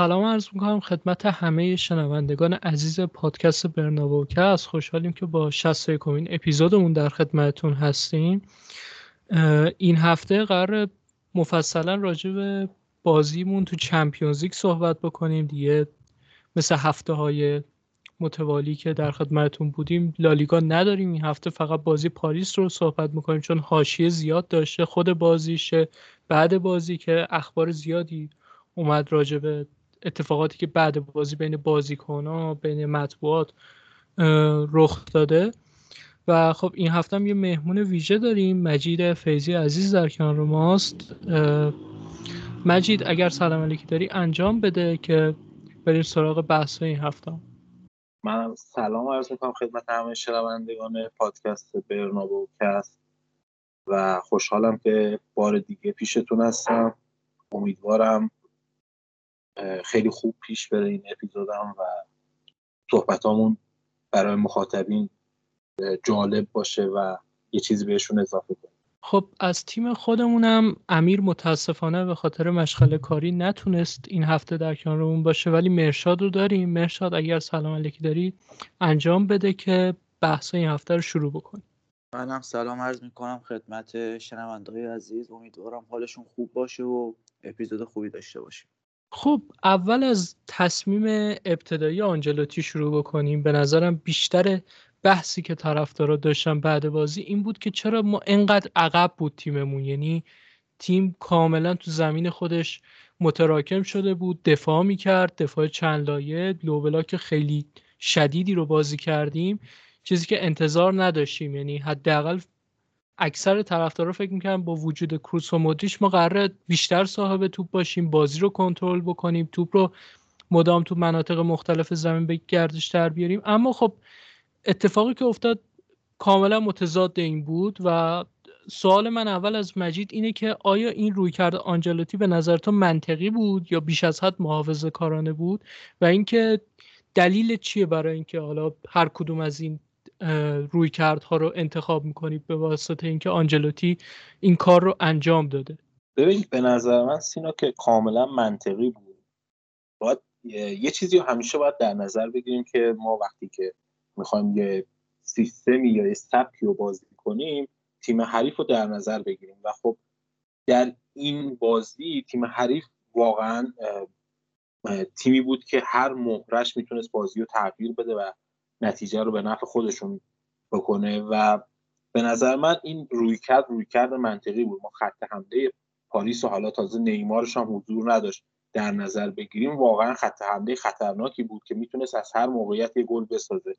سلام عرض می‌کنم خدمت همه شنوندگان عزیز پادکست برناووکست خوشحالیم که با 61 کمین اپیزودمون در خدمتتون هستیم. این هفته قرار مفصلا راجع به بازیمون تو چمپیونز لیگ صحبت بکنیم. دیگه مثل هفته های متوالی که در خدمتتون بودیم لالیگا نداریم. این هفته فقط بازی پاریس رو صحبت می‌کنیم چون حاشیه زیاد داشته خود بازیشه. بعد بازی که اخبار زیادی اومد راجع به اتفاقاتی که بعد بازی بین بازیکن ها بین مطبوعات رخ داده. و خب این هفته هم یه مهمون ویژه داریم مجید فیزی عزیز در کنار ماست. مجید اگر سلام علیکی داری انجام بده که بریم سراغ بحث این هفته. من سلام عرض می‌کنم خدمت همه شنوندگان پادکست برنابوکست و خوشحالم که بار دیگه پیشتون هستم. امیدوارم خیلی خوب پیش بره این اپیزودم و صحبتامون برای مخاطبین جالب باشه و یه چیزی بهشون اضافه کنیم. خب از تیم خودمونم امیر متاسفانه به خاطر مشغله کاری نتونست این هفته در کنارمون باشه ولی مرشاد رو داریم. مرشاد اگر سلام علیکی داری انجام بده که بحث این هفته رو شروع بکنیم. منم سلام عرض می‌کنم خدمت شنوندهای عزیز. امیدوارم حالشون خوب باشه و اپیزود خوبی داشته باشیم. خب اول از تصمیم ابتدایی آنجلوتی شروع بکنیم به نظرم بیشتر بحثی که طرفدارا داشتن بعد بازی این بود که چرا ما انقدر عقب بود تیممون. یعنی تیم کاملا تو زمین خودش متراکم شده بود دفاع می‌کرد دفاع چند لایه لوبلاک خیلی شدیدی رو بازی کردیم چیزی که انتظار نداشتیم. یعنی حداقل اکثر طرفدارا فکر می‌کنن با وجود کروس و مدریش ما قراره بیشتر صاحب توپ باشیم بازی رو کنترل بکنیم توپ رو مدام تو مناطق مختلف زمین به گردش در بیاریم. اما خب اتفاقی که افتاد کاملا متضاد این بود و سوال من اول از مجید اینه که آیا این روی کرده آنجلوتی به نظر تو منطقی بود یا بیش از حد محافظه کارانه بود؟ و اینکه دلیل چیه برای اینکه حالا هر کدوم از این روی کردها رو انتخاب می‌کنید به واسطه اینکه آنجلوتی این کار رو انجام داده. ببینید به نظر من سینا که کاملا منطقی بود. باید یه چیزی رو همیشه باید در نظر بگیریم که ما وقتی که می‌خوایم یه سیستمی یا یه سبکی رو بازی کنیم تیم حریف رو در نظر بگیریم. و خب در این بازی تیم حریف واقعا تیمی بود که هر مهرش می‌تونست بازی رو تغییر بده و نتیجه رو به نفع خودشون بکنه. و به نظر من این رویکرد رویکرد منطقی بود. ما خط حمله پاریس و حالا تازه نیمارش هم حضور نداشت در نظر بگیریم. واقعا خط حمله خطرناکی بود که می‌تونست از هر موقعیت یه گل بسازه.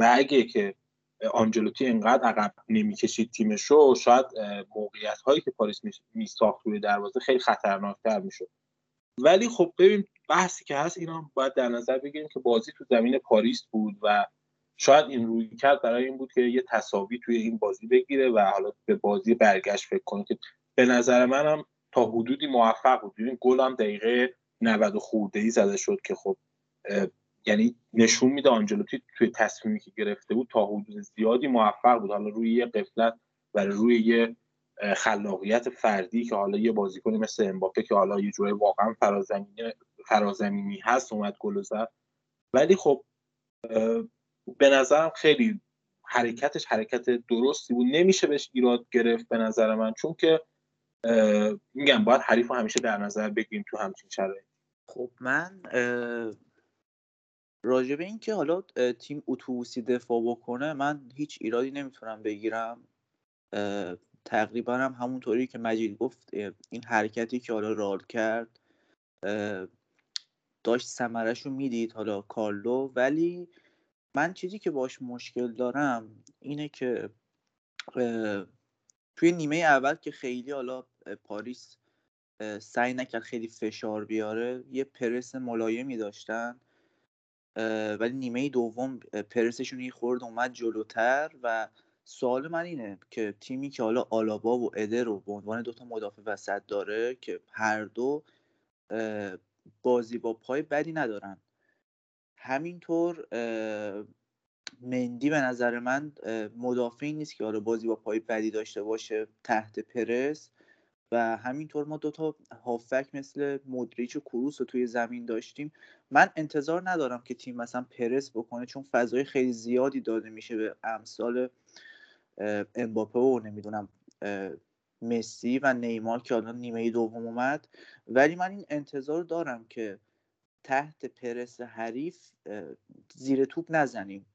و اگه که آنجلوتی انقدر عقب نمی‌کشید تیمش رو شاید موقعیت هایی که پاریس میساخت روی دروازه خیلی خطرناکتر می‌شد. ولی خب ببین بحثی که هست اینا باید در نظر بگیریم که بازی تو زمین پاریس بود و شاید این روی کرد برای این بود که یه تصاوی توی این بازی بگیره و حالا به بازی برگشت فکر کنه که به نظر منم تا حدودی موفق بود. این گل هم دقیقه 90 خورده ای زده شد که خب یعنی نشون میده آنجلوتی توی تصمیمی که گرفته بود تا حدود زیادی موفق بود. حالا روی یه قفلت و روی یه خلاقیت فردی که حالا یه بازیکنی مثل امباپه که حالا یه جوری واقعا فرازمینی فرازمینی هست اومد گل زد. ولی خب به نظرم خیلی حرکتش حرکت درستی بود. نمیشه بهش ایراد گرفت به نظر من چون که میگم باید حریف رو همیشه در نظر بگیریم تو همچین شرایط خب من راجع به اینکه حالا تیم اتوبوسی دفاع بکنه من هیچ ایرادی نمی‌تونم بگیرم. تقریبا هم همونطوری که مجید گفت این حرکتی که حالا رال کرد داشت سمرش رو می‌دید حالا کارلو ولی من چیزی که باش مشکل دارم اینه که توی نیمه اول که خیلی حالا پاریس سعی نکرد خیلی فشار بیاره یه پرس ملایمی داشتن ولی نیمه دوم پرسشون یه خورد اومد جلوتر و سوال من اینه که تیمی که حالا آلابا و ادر رو به عنوان دوتا مدافع وسط داره که هر دو بازی با پای بدی ندارن. همینطور مندی به نظر من مدافعی نیست که حالا بازی با پای بدی داشته باشه تحت پرس و همینطور ما دوتا هافک مثل مدریچ و کروس رو توی زمین داشتیم. من انتظار ندارم که تیم مثلا پرس بکنه چون فضای خیلی زیادی داده میشه به امثال امباپه و نمی‌دونم مسی و نیمار که الان نیمه دوم اومد. ولی من این انتظار دارم که تحت پرس حریف زیر توپ نزنیم.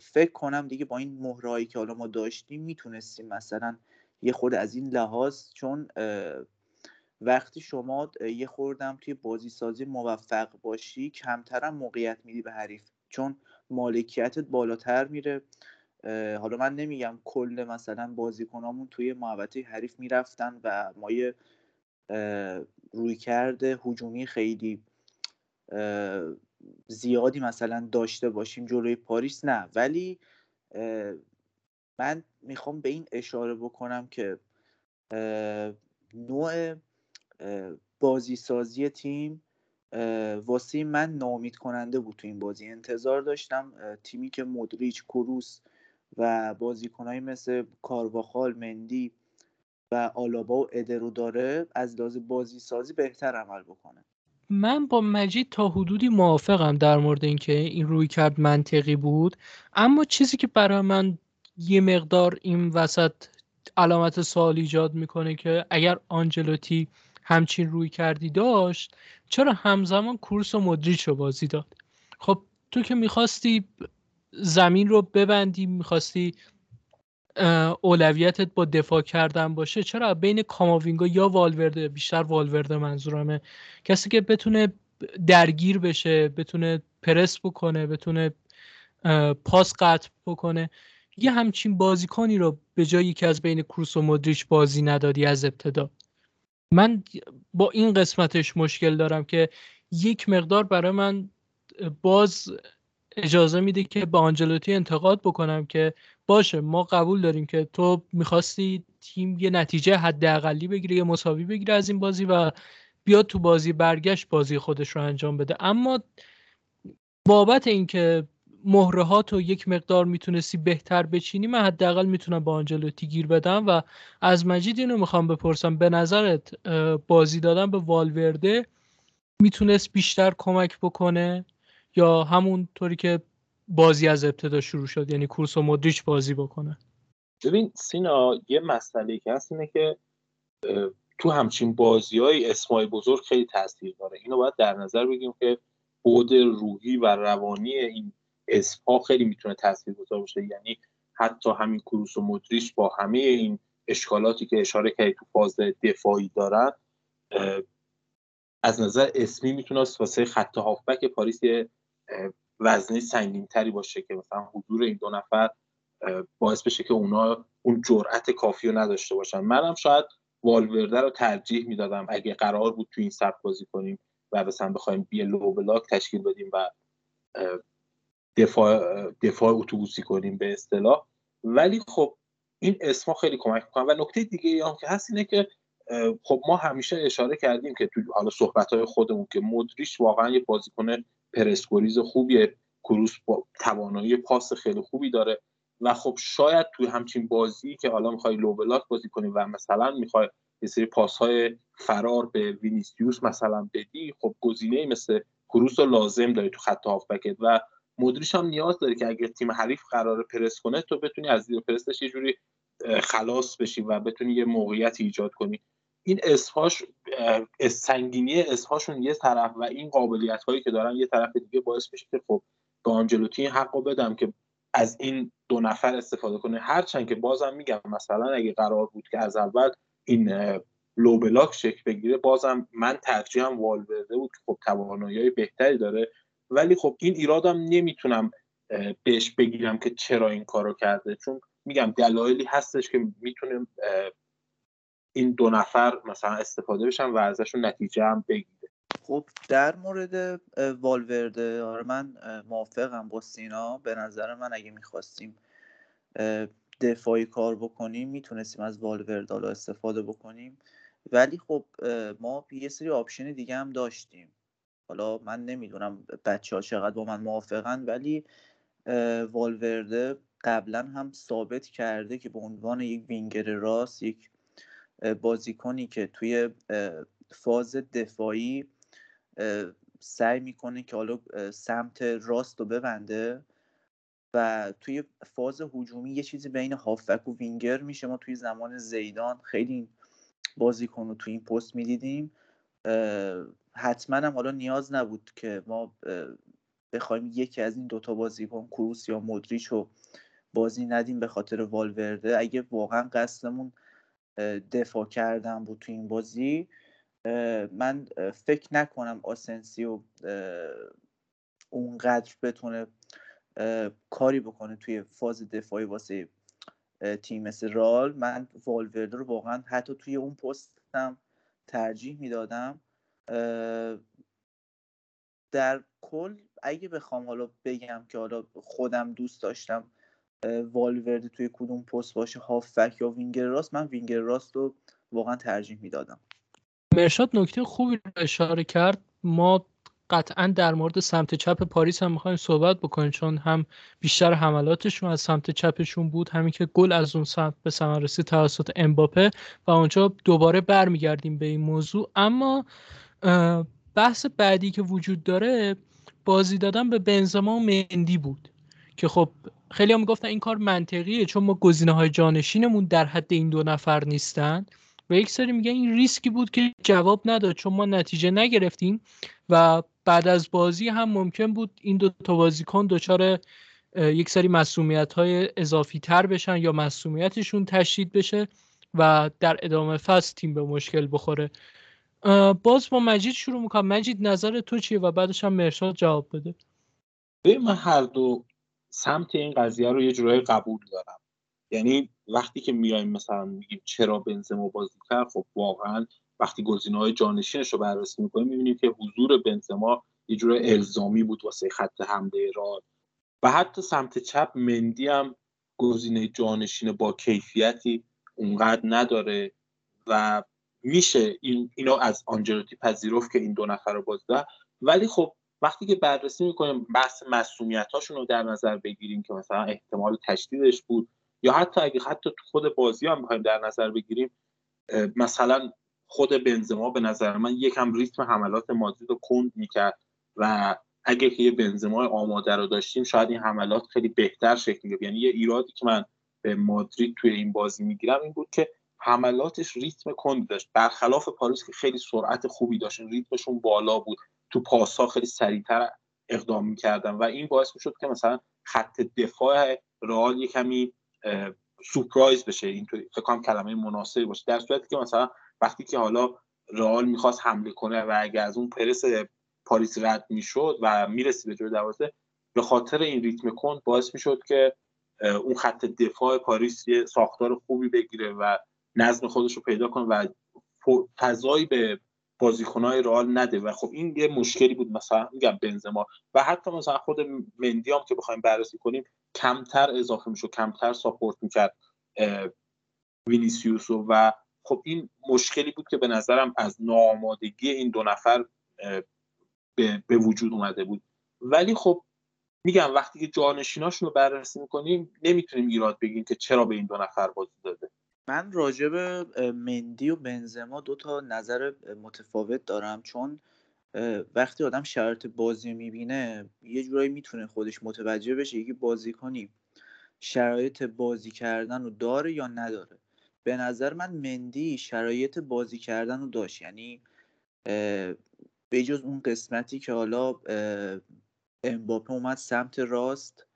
فکر کنم دیگه با این مهرهایی که حالا ما داشتیم می‌تونستیم مثلا یه خورده از این لحاظ چون وقتی شما یه خوردم توی بازی سازی موفق باشی کمترم موقعیت میدی به حریف. چون مالکیتت بالاتر میره. حالا من نمیگم کل مثلا بازیکنامون توی محوطه حریف می‌رفتن و ما یه روی کرده هجومی خیلی زیادی مثلا داشته باشیم جلوی پاریس نه. ولی من می‌خوام به این اشاره بکنم که نوع بازی سازی تیم واسه من نامید کننده بود تو این بازی. انتظار داشتم تیمی که مدریچ کروس و بازیکنهایی مثل کارواخال مندی و آلابا و ادرو داره از لحاظ بازی سازی بهتر عمل بکنه. من با مجید تا حدودی موافقم در مورد اینکه این روی کرد منطقی بود. اما چیزی که برای من یه مقدار این وسط علامت سوال ایجاد می‌کنه که اگر آنجلوتی همچین روی کردی داشت چرا همزمان کورس و مدریچ رو بازی داد؟ خب تو که می‌خواستی زمین رو ببندی می‌خواستی اولویتت با دفاع کردن باشه چرا؟ بین کاماوینگا یا والورده بیشتر والورده منظورمه. کسی که بتونه درگیر بشه بتونه پرس بکنه بتونه پاس قطع بکنه یه همچین بازیکنی رو به جایی که از بین کروس و مدریچ بازی ندادی از ابتدا. من با این قسمتش مشکل دارم که یک مقدار برای من باز اجازه میده که به آنجلوتی انتقاد بکنم که باشه ما قبول داریم که تو می‌خواستی تیم یه نتیجه حداقلی بگیره یه مساوی بگیره از این بازی و بیاد تو بازی برگشت بازی خودش رو انجام بده. اما بابت اینکه مهرهات رو یک مقدار می‌تونستی بهتر بچینی من حداقل می‌تونم با آنجلوتی گیر بدم و از مجید اینو می‌خوام بپرسم. به نظرت بازی دادن به والورده می‌تونست بیشتر کمک بکنه؟ یا همون طوری که بازی از ابتدا شروع شد یعنی کورس و مدریچ بازی بکنه؟ ببین سینا یه مسئله که هست اینه که تو همچین بازی های اسمای بزرگ خیلی تاثیر داره. اینو باید در نظر بگیریم که بود روحی و روانی این اسمها خیلی می‌تونه تاثیر گذار باشه. یعنی حتی همین کروس و مدریش با همه این اشکالاتی که اشاره کردی تو فاز دفاعی دارن از نظر اسمی می‌تونه واسه خط هافبک پاریس یه وزنه سنگین تری باشه که مثلا حضور این دو نفر باعث بشه که اونا اون جرأت کافی رو نداشته باشن. منم شاید والورده رو ترجیح می‌دادم اگه قرار بود تو این سبک بازی کنیم و مثلا بخوایم یه low block تشکیل بدیم و دفاع دفاع اتوبوسی کنیم به اصطلاح. ولی خب این اسما خیلی کمک می‌کنن و نکته دیگه هم که هست اینه که خب ما همیشه اشاره کردیم که تو حالا صحبت های خودمون که مودریچ واقعا یه بازیکن پرس گریز خوبیه. کروس توانایی پاس خیلی خوبی داره. و خب شاید توی همچین بازی که حالا می‌خوای low block بازی کنی و مثلا می‌خوای یه سری پاس های فرار به وینیسیوس مثلا بدی خب گزینه مثل کروس رو لازم داری تو خط هافبکت. و مدریش هم نیاز داره که اگر تیم حریف قرار پرس کنه تو بتونی از زیر پرسش یه جوری خلاص بشی و بتونی یه موقعیت ایجاد کنی. این اسهاش سنگینی اسهاشون یه طرف و این قابلیت هایی که دارن یه طرف دیگه باعث میشه که خب به آنجلوتی این حقو بدم که از این دو نفر استفاده کنه. هرچند که بازم میگم مثلا اگه قرار بود که از اول این لو بلاک شکل بگیره بازم من ترجیحم والورده بود که خب توانایی بهتری داره. ولی خب این ایرادم نمی‌تونم بهش بگیرم که چرا این کارو کرده. چون میگم دلایلی هستش که می‌تونه این دو نفر مثلا استفاده بشن و ازشون نتیجه هم بگیره. خب در مورد والورده آره من موافقم با سینا. به نظر من اگه می‌خواستیم دفاعی کار بکنیم می‌تونستیم از والورده حالا استفاده بکنیم. ولی خب ما یه سری option دیگه هم داشتیم. حالا من نمی‌دونم بچه ها چقدر با من موافقن ولی والورده قبلا هم ثابت کرده که به عنوان یک وینگر راست یک بازیکنی که توی فاز دفاعی سعی می‌کنه که حالا سمت راست رو ببنده و توی فاز هجومی یه چیزی بین هافک و وینگر میشه. ما توی زمان زیدان خیلی بازیکن رو توی این پست می‌دیدیم. حتما هم حالا نیاز نبود که ما بخوایم یکی از این دوتا بازیکن کروس یا مدریچ رو بازی ندیم به خاطر والورده. اگه واقعا قصدمون دفاع کردن بود تو این بازی. من فکر نکنم آسنسیو اونقدر بتونه کاری بکنه توی فاز دفاعی واسه تیم مثل رال من والورده رو واقعا حتی توی اون پستم ترجیح می‌دادم. در کل اگه بخوام حالا بگم که حالا خودم دوست داشتم والورده توی کدوم پست باشه هافک یا وینگر راست من وینگر راست رو واقعا ترجیح می‌دادم. مرشاد نکته خوبی رو اشاره کرد. ما قطعا در مورد سمت چپ پاریس هم می‌خوایم صحبت بکنیم چون هم بیشتر حملاتشون از سمت چپشون بود. همین که گل از اون سمت به ثمر رسید توسط امباپه و اونجا دوباره برمیگردیم به این موضوع. اما بحث بعدی که وجود داره بازی دادن به بنزما و مندی بود. که خب خیلی هم می‌گفتن این کار منطقیه چون ما گزینه های جانشینمون در حد این دو نفر نیستن. و یک سری میگن این ریسکی بود که جواب نداد چون ما نتیجه نگرفتیم و بعد از بازی هم ممکن بود این دو تا بازیکن دچار یک سری مسئولیت های اضافی تر بشن یا مسئولیتشون تشدید بشه و در ادامه فصل تیم به مشکل بخوره. باز با مجید شروع می‌کنم. مجید نظر تو چیه؟ و بعدش هم مرشاد جواب بده. من هر دو سمت این قضیه رو یه جورایی قبول دارم. یعنی وقتی که میایم مثلا میگیم چرا بنزما بازی کرد خب واقعا وقتی گزینه های جانشینش رو بررسی می‌کنیم می‌بینیم که حضور بنزما یه جور الزامی بود واسه خط حمله را و حتی سمت چپ مندی هم گزینه جانشین با کیفیتی اونقدر نداره و میشه این اینو از آنجلوتی پذیرفت که این دو نفر رو بازده ولی خب وقتی که بررسی می‌کنیم بحث مسئولیت هاشون رو در نظر بگیریم که مثلا احتمال تشدیدش بود یا حتی اگه حتی تو خود بازی هم بخوایم در نظر بگیریم مثلا خود بنزما به نظر من یکم ریتم حملات مادرید رو کند می‌کرد و اگه که یه بنزما آماده رو داشتیم شاید این حملات خیلی بهتر شکل می‌گرفت. یعنی یه ایرادی که من به مادرید توی این بازی می‌گیرم این بود که حملاتش ریتم کندی داشت. برخلاف پاریس که خیلی سرعت خوبی داشت ریتمشون بالا بود. تو پاسها خیلی سریعتر اقدام می‌کردن و این باعث می‌شد که مثلا خط دفاع رئال یه کمی سورپرایز بشه. اینطوری فکر کلمه مناسبی باشه. در صورتی که مثلا وقتی که حالا رئال می‌خواست حمله کنه و اگه از اون پرس پاریس رد می‌شد و می‌رسید به جلوی دروازه به خاطر این ریتم کند باعث می‌شد که اون خط دفاع پاریس یه ساختار خوبی بگیره و نظم خودش رو پیدا کنه و فضایی به بازیکنهای رئال نده. و خب این یه مشکلی بود. مثلا میگم بنزما. و حتی مثلا خود مندی که بخوایم بررسی کنیم کمتر اضافه میشه کمتر ساپورت می‌کرد وینیسیوس و خب این مشکلی بود که به نظرم از ناآمادگی این دو نفر به, به وجود اومده بود. ولی خب میگم وقتی که جانشیناشون رو بررسی می‌کنیم نمی‌تونیم ایراد بگیم که چرا به این دو نفر بازی داده. من راجع به مندی و بنزما دو تا نظر متفاوت دارم. چون وقتی آدم شرایط بازی می‌بینه یه جورایی می‌تونه خودش متوجه بشه یکی بازی کنی شرایط بازی کردن رو داره یا نداره. به نظر من مندی شرایط بازی کردن رو داشت. یعنی به جز اون قسمتی که حالا امباپه اومد سمت راست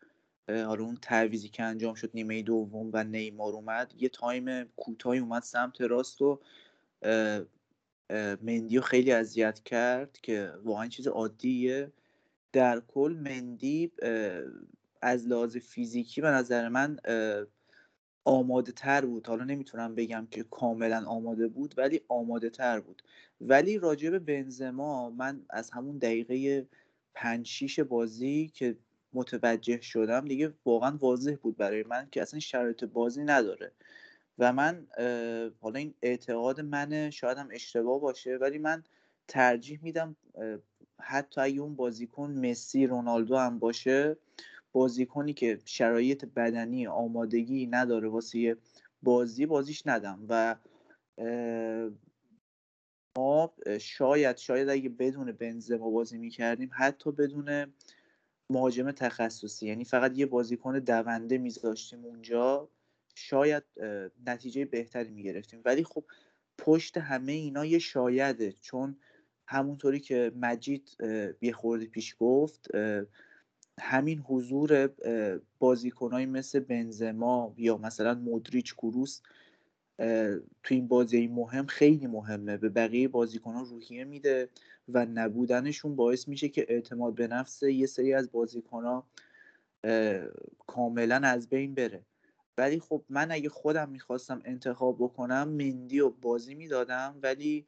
حالا اون تعویزی که انجام شد نیمه دوم و نیمار اومد یه تایم کوتاهی اومد سمت راست و مندی رو خیلی اذیت کرد که واقعا چیز عادیه. در کل مندی از لحاظ فیزیکی به نظر من آماده تر بود. حالا نمی‌تونم بگم که کاملا آماده بود ولی آماده تر بود. ولی راجع به بنزما من از همون دقیقه پنج شیش بازی که متوجه شدم دیگه واقعا واضح بود برای من که اصلا شرایط بازی نداره. و من حالا این اعتقاد منه شاید هم اشتباه باشه ولی من ترجیح میدم حتی اگه اون بازیکن مسی رونالدو هم باشه بازیکنی که شرایط بدنی آمادگی نداره واسه بازی بازیش ندم. و ما شاید شاید اگه بدون بنزما بازی می‌کردیم حتی بدون مهاجم تخصصی. یعنی فقط یه بازیکن دونده میذاشتیم اونجا. شاید نتیجه بهتری می‌گرفتیم. ولی خب پشت همه اینا یه شایده. چون همونطوری که مجید یه خورده پیش گفت همین حضور بازیکنهایی مثل بنزما یا مثلا مودریچ کروس تو این بازی مهم خیلی مهمه. به بقیه بازیکنان روحیه میده. و نبودنشون باعث میشه که اعتماد به نفس یه سری از بازیکنها کاملا از بین بره. ولی خب من اگه خودم می‌خواستم انتخاب بکنم مندی و بازی می‌دادم ولی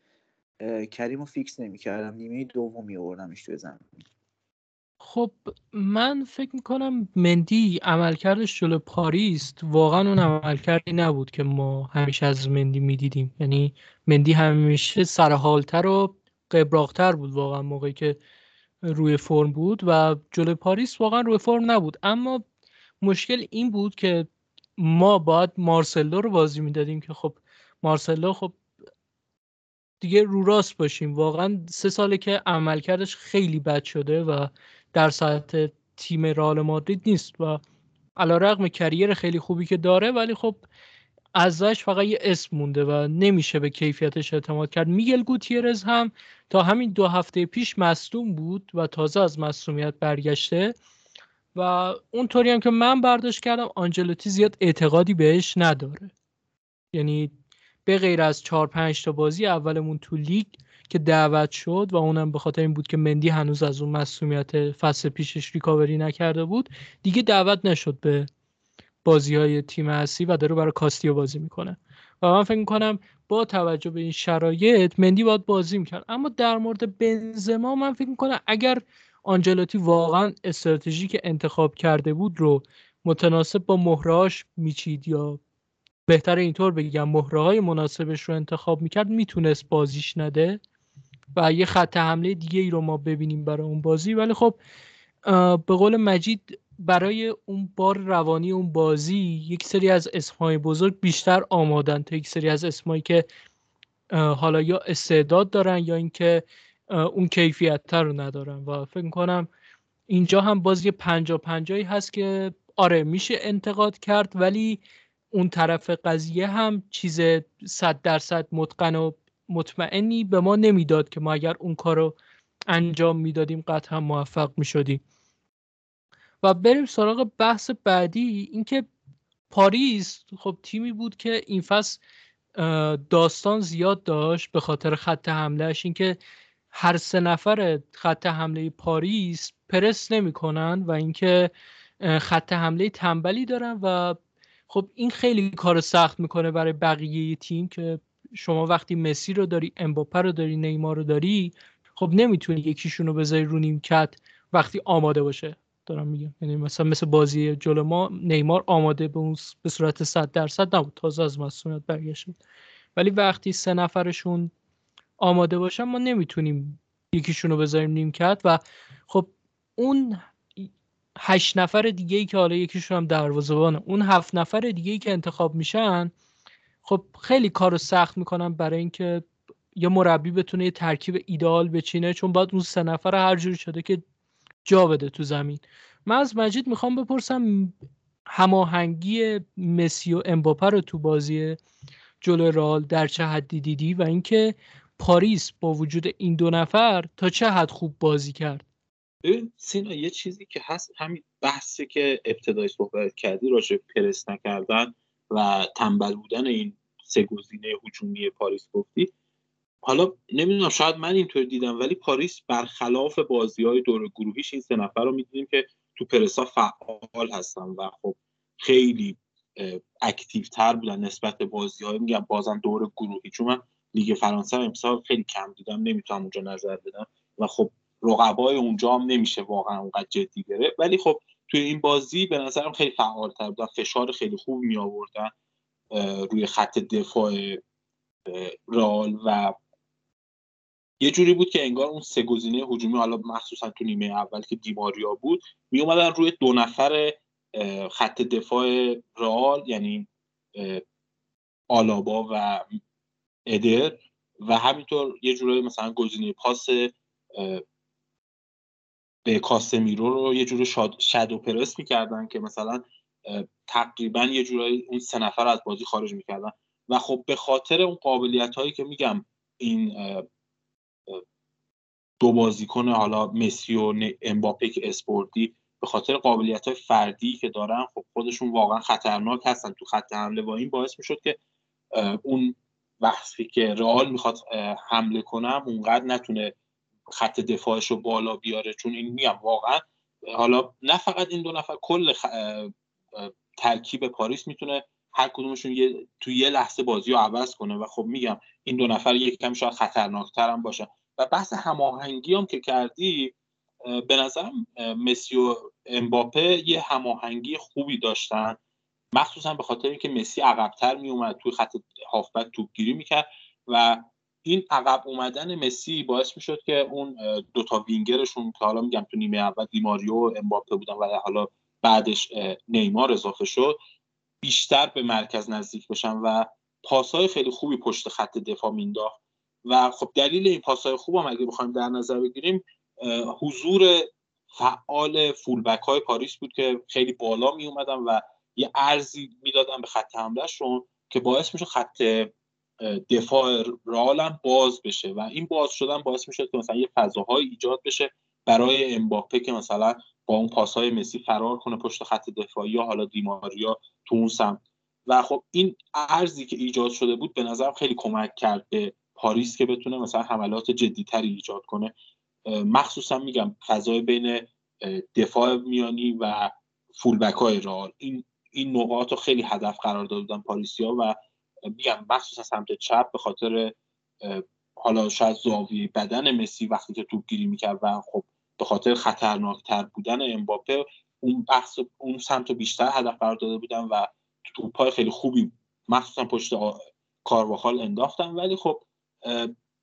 کریم رو فیکس نمی‌کردم. نیمه دوم میوردمش توی زمین. خب من فکر می‌کنم مندی عملکردش جلو پاریس واقعا اون عملکردی نبود که ما همیشه از مندی می‌دیدیم. یعنی مندی همیشه سرحالتر و قبراغتر بود واقعا موقعی که روی فرم بود و جلو پاریس واقعا روی فرم نبود. اما مشکل این بود که ما باید مارسلو رو بازی می‌دادیم که خب مارسلو خب دیگه رو راست باشیم. واقعا سه ساله که عملکردش خیلی بد شده و در ساعت تیم رئال مادرید نیست و علا رقم کریر خیلی خوبی که داره ولی خب ازش فقط یه اسم مونده و نمیشه به کیفیتش اعتماد کرد. میگل گوتیرز هم تا همین دو هفته پیش مصدوم بود و تازه از مصدومیت برگشته و اونطوری هم که من برداشت کردم آنجلوتی زیاد اعتقادی بهش نداره. یعنی به غیر از 4 5 تا بازی اولمون تو لیگ که دعوت شد و اونم به خاطر این بود که مندی هنوز از اون مسئولیت فصل پیشش ریکاوری نکرده بود دیگه دعوت نشد به بازی های تیم اصلی و داره برای کاستیو بازی می‌کنه. و من فکر می‌کنم با توجه به این شرایط مندی باید بازی می‌کرد. اما در مورد بنزما من فکر می‌کنم اگر آنجلاتی واقعا استراتژی که انتخاب کرده بود رو متناسب با مهرهاش میچید یا بهتر اینطور بگم مهره های مناسبش رو انتخاب می‌کرد می‌تونست بازیش نده. و یه خط حمله دیگه ای رو ما ببینیم برای اون بازی. ولی خب به قول مجید برای اون بار روانی اون بازی یک سری از اسمهای بزرگ بیشتر آمادن. تا یک سری از اسمهایی که حالا یا استعداد دارن یا اینکه اون کیفیت رو ندارن. و فکر کنم اینجا هم بازی پنجا پنجایی هست که آره میشه انتقاد کرد ولی اون طرف قضیه هم چیز صد درصد متقن و مطمئنی به ما نمی‌داد که ما اگر اون کار رو انجام می‌دادیم قطعا موفق می‌شدیم. و بریم سراغ بحث بعدی اینکه پاریس خب تیمی بود که این فصل داستان زیاد داشت به خاطر خط حملهش اینکه هر سه نفر خط حمله پاریس پرس نمی‌کنن و اینکه خط حمله تنبلی دارن و خب این خیلی کار سخت می‌کنه برای بقیه تیم که شما وقتی مسی رو داری امباپه رو داری نیمار رو داری خب نمی‌تونی یکیشون رو بذاری رو نیمکت وقتی آماده باشه. دارم میگم. یعنی مثلا مثل بازی جلو ما نیمار آماده به اون به صورت 100 درصد نبود. تازه از مسئولیت برگشت ولی وقتی سه نفرشون آماده باشن ما نمی‌تونیم یکیشون رو بذاریم نیمکت و خب اون هشت نفر دیگه ای که حالا یکیشون هم دروازه‌بانه اون هفت نفر دیگه ای که انتخاب میشن خب خیلی کارو سخت می‌کنن برای اینکه یه مربی بتونه یه ترکیب ایدئال بچینه چون باید اون سه نفر هر جوری شده که جا بده تو زمین. من از مجید می‌خوام بپرسم هماهنگی مسی و امباپه رو تو بازی جلو رال در چه حدی دیدی و اینکه پاریس با وجود این دو نفر تا چه حد خوب بازی کرد؟ ببین سینا یه چیزی که هست همین بحثی که ابتدای صحبت کردی راجع پرس نکردن و تنبل بودن این سه گزینه هجومی پاریس گفتی. حالا نمی‌دونم شاید من اینطور دیدم ولی پاریس برخلاف بازی های دور گروهیش این سه نفر رو می‌دونیم که تو پرسا فعال هستن و خب خیلی active تر بودن نسبت به بازی های میگم بازم دور گروهی. چون من لیگ فرانسه امسال خیلی کم دیدم نمی‌تونم اونجا نظر بدم و خب رقبای اونجا هم نمیشه واقعا اونقدر جدی گرفت ولی خب توی این بازی به نظرم خیلی فعال تر بودن فشار خیلی خوب می آوردن روی خط دفاع رال و یه جوری بود که انگار اون سه گزینه هجومی حالا مخصوصا تو نیمه اول که دیماریا بود می اومدن روی دو نفر خط دفاع رال یعنی آلابا و ادر و همینطور یه جورایی مثلا گزینه پاس به کاسمیرو رو یه جوری شادو پرس می‌کردن که مثلا تقریبا یه جورایی اون سه نفر از بازی خارج می‌کردن. و خب به خاطر اون قابلیت هایی که میگم این دو بازیکن حالا مسی و امباپه که اسپورتی به خاطر قابلیت های فردی که دارن خب خودشون واقعا خطرناک هستن. تو خط حمله و این باعث می‌شد که اون وقتی که رئال می‌خواد حمله کنم اونقدر نتونه خط دفاعش رو بالا بیاره. چون این میگم واقعا حالا نه فقط این دو نفر کل ترکیب پاریس می‌تونه هر کدومشون یه تو یه لحظه بازی رو عوض کنه. و خب میگم این دو نفر یکم شاید خطرناکتر هم باشن. و بحث هماهنگی هم که کردی به نظرم مسی و امباپه یه هماهنگی خوبی داشتن. مخصوصا به خاطر اینکه مسی عقبتر میومد توی خط هافبک توپگیری می‌کرد و این عقب اومدن مسی باعث می‌شد که اون دوتا وینگرشون که حالا میگم تو نیمه اول دیماریو و امباپه بودن و حالا بعدش نیمار اضافه شد بیشتر به مرکز نزدیک بشن و پاسهای خیلی خوبی پشت خط دفاع مینداخت و خب دلیل این پاسهای خوب هم اگه بخوایم در نظر بگیریم حضور فعال فولبک های پاریس بود که خیلی بالا می اومدن و یه ارزی می‌دادن به خط حملهشون که باعث میشه خط دفاع رئال باز بشه و این باز شدن باعث میشه که مثلا یه فضاهای ایجاد بشه برای امباپه که مثلا با اون پاسهای مسی فرار کنه پشت خط دفاعی یا حالا دیماریا تو اون سمت. و خب این ارزی که ایجاد شده بود به نظرم خیلی کمک کرد به پاریس که بتونه مثلا حملات جدیتری ایجاد کنه مخصوصا میگم فضای بین دفاع میانی و فولبک های رئال. این این نقاط رو خیلی هدف قرار دادن پاریسیا و میگم مخصوصا سمت چپ به خاطر حالا شاید زاویه بدن مسی وقتی که توپ گیری می‌کرد و خب به خاطر خطرناکتر بودن امباپه اون بحث اون سمت بیشتر هدف قرار داده بودن و توپای خیلی خوبی مخصوصا پشت کارواخال انداختن. ولی خب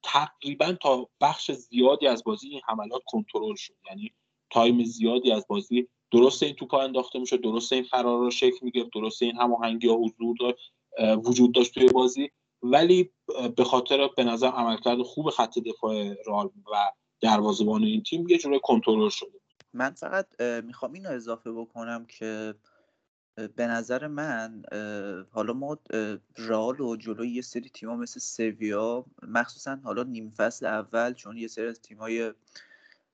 تقریبا تا بخش زیادی از بازی این حملات کنترل شد. یعنی تایم زیادی از بازی درست این توپا انداخته می‌شد درست این فرار رو شکل می‌گرفت درست این هماهنگی ها حضور داشت وجود داشت توی بازی. ولی به خاطر به نظر عملکرد خوب خط دفاع رال و دروازه‌بان این تیم یه جوره کنترل شده من فقط می‌خوام اینو اضافه بکنم که به نظر من حالا ما رال و جلوی یه سری تیم‌ها مثل سویا مخصوصا حالا نیم فصل اول چون یه سری از تیم‌های